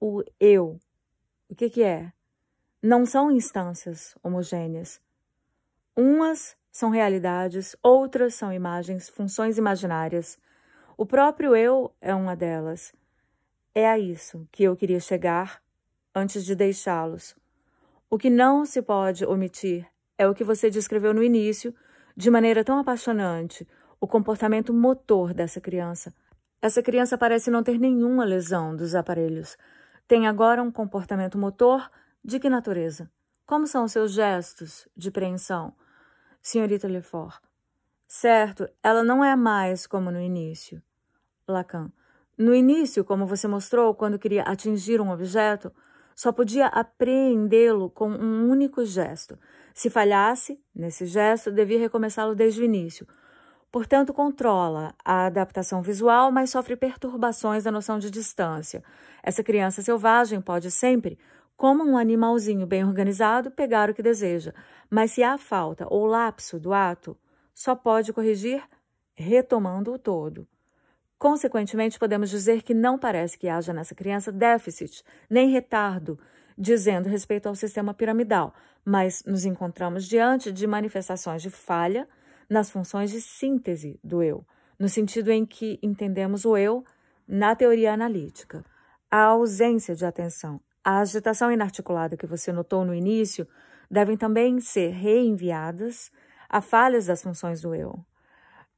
O eu. O que, que é? não são instâncias homogêneas. Umas são realidades, outras são imagens, funções imaginárias. O próprio eu é uma delas. É a isso que eu queria chegar antes de deixá-los. O que não se pode omitir é o que você descreveu no início, de maneira tão apaixonante, o comportamento motor dessa criança. Essa criança parece não ter nenhuma lesão dos aparelhos. Tem agora um comportamento motor de que natureza? Como são os seus gestos de preensão? Senhorita Lefort. Certo, ela não é mais como no início. Lacan. No início, como você mostrou, quando queria atingir um objeto, só podia apreendê-lo com um único gesto. Se falhasse, nesse gesto, devia recomeçá-lo desde o início. Portanto, controla a adaptação visual, mas sofre perturbações da noção de distância. Essa criança selvagem pode sempre como um animalzinho bem organizado, pegar o que deseja, mas se há falta ou lapso do ato, só pode corrigir retomando o todo. Consequentemente, podemos dizer que não parece que haja nessa criança déficit, nem retardo, dizendo respeito ao sistema piramidal, mas nos encontramos diante de manifestações de falha nas funções de síntese do eu, no sentido em que entendemos o eu na teoria analítica. A ausência de atenção, a agitação inarticulada que você notou no início devem também ser reenviadas a falhas das funções do eu.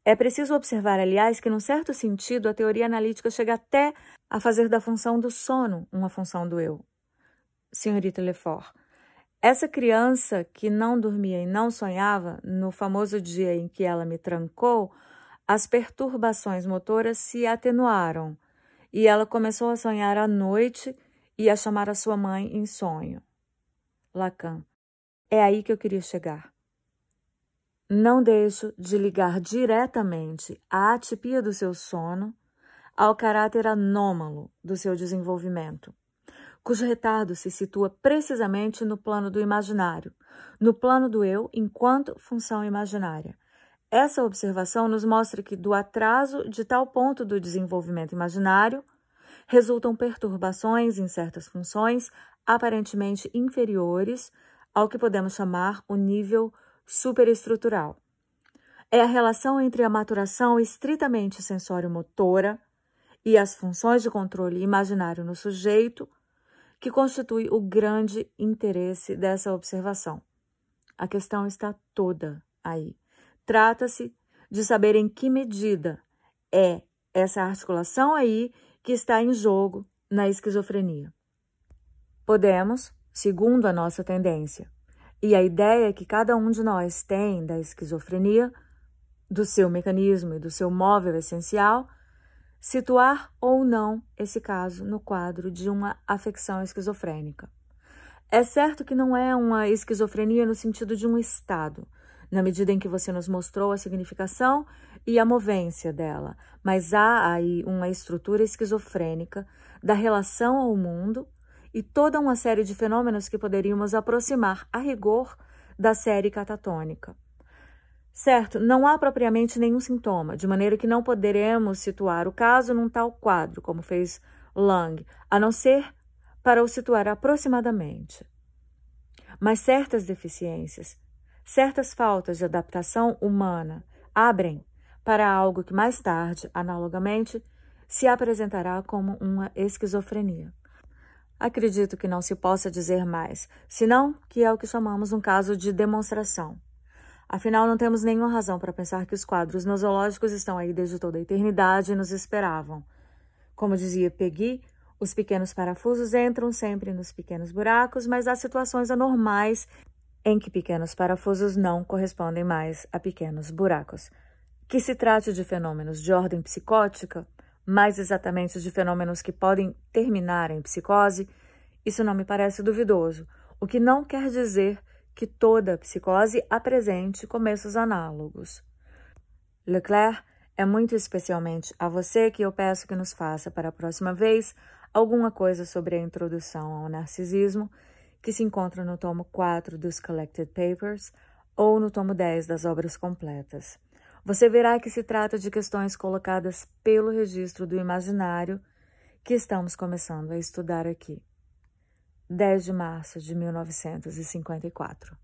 É preciso observar, aliás, que, num certo sentido, a teoria analítica chega até a fazer da função do sono uma função do eu. Senhorita Lefort, essa criança que não dormia e não sonhava, no famoso dia em que ela me trancou, as perturbações motoras se atenuaram e ela começou a sonhar à noite e a chamar a sua mãe em sonho. Lacan. É aí que eu queria chegar. Não deixo de ligar diretamente a atipia do seu sono ao caráter anômalo do seu desenvolvimento, cujo retardo se situa precisamente no plano do imaginário, no plano do eu enquanto função imaginária. Essa observação nos mostra que, do atraso de tal ponto do desenvolvimento imaginário, resultam perturbações em certas funções aparentemente inferiores ao que podemos chamar o nível superestrutural. É a relação entre a maturação estritamente sensório-motora e as funções de controle imaginário no sujeito que constitui o grande interesse dessa observação. A questão está toda aí. Trata-se de saber em que medida é essa articulação aí que está em jogo na esquizofrenia. Podemos, segundo a nossa tendência, e a ideia que cada um de nós tem da esquizofrenia, do seu mecanismo e do seu móvel essencial, situar ou não esse caso no quadro de uma afecção esquizofrênica. É certo que não é uma esquizofrenia no sentido de um estado, na medida em que você nos mostrou a significação e a movência dela, mas há aí uma estrutura esquizofrênica da relação ao mundo e toda uma série de fenômenos que poderíamos aproximar a rigor da série catatônica. Certo, não há propriamente nenhum sintoma, de maneira que não poderemos situar o caso num tal quadro, como fez Lang, a não ser para o situar aproximadamente. Mas certas deficiências, certas faltas de adaptação humana abrem para algo que mais tarde, analogamente, se apresentará como uma esquizofrenia. Acredito que não se possa dizer mais, senão que é o que chamamos um caso de demonstração. Afinal, não temos nenhuma razão para pensar que os quadros nosológicos estão aí desde toda a eternidade e nos esperavam. Como dizia Peggy, os pequenos parafusos entram sempre nos pequenos buracos, mas há situações anormais em que pequenos parafusos não correspondem mais a pequenos buracos. Que se trate de fenômenos de ordem psicótica, mais exatamente de fenômenos que podem terminar em psicose, isso não me parece duvidoso, o que não quer dizer que toda psicose apresente começos análogos. Leclerc é muito especialmente a você que eu peço que nos faça para a próxima vez alguma coisa sobre a introdução ao narcisismo, que se encontra no tomo 4 dos Collected Papers ou no tomo 10 das obras completas. Você verá que se trata de questões colocadas pelo registro do imaginário que estamos começando a estudar aqui. 10 de março de 1954.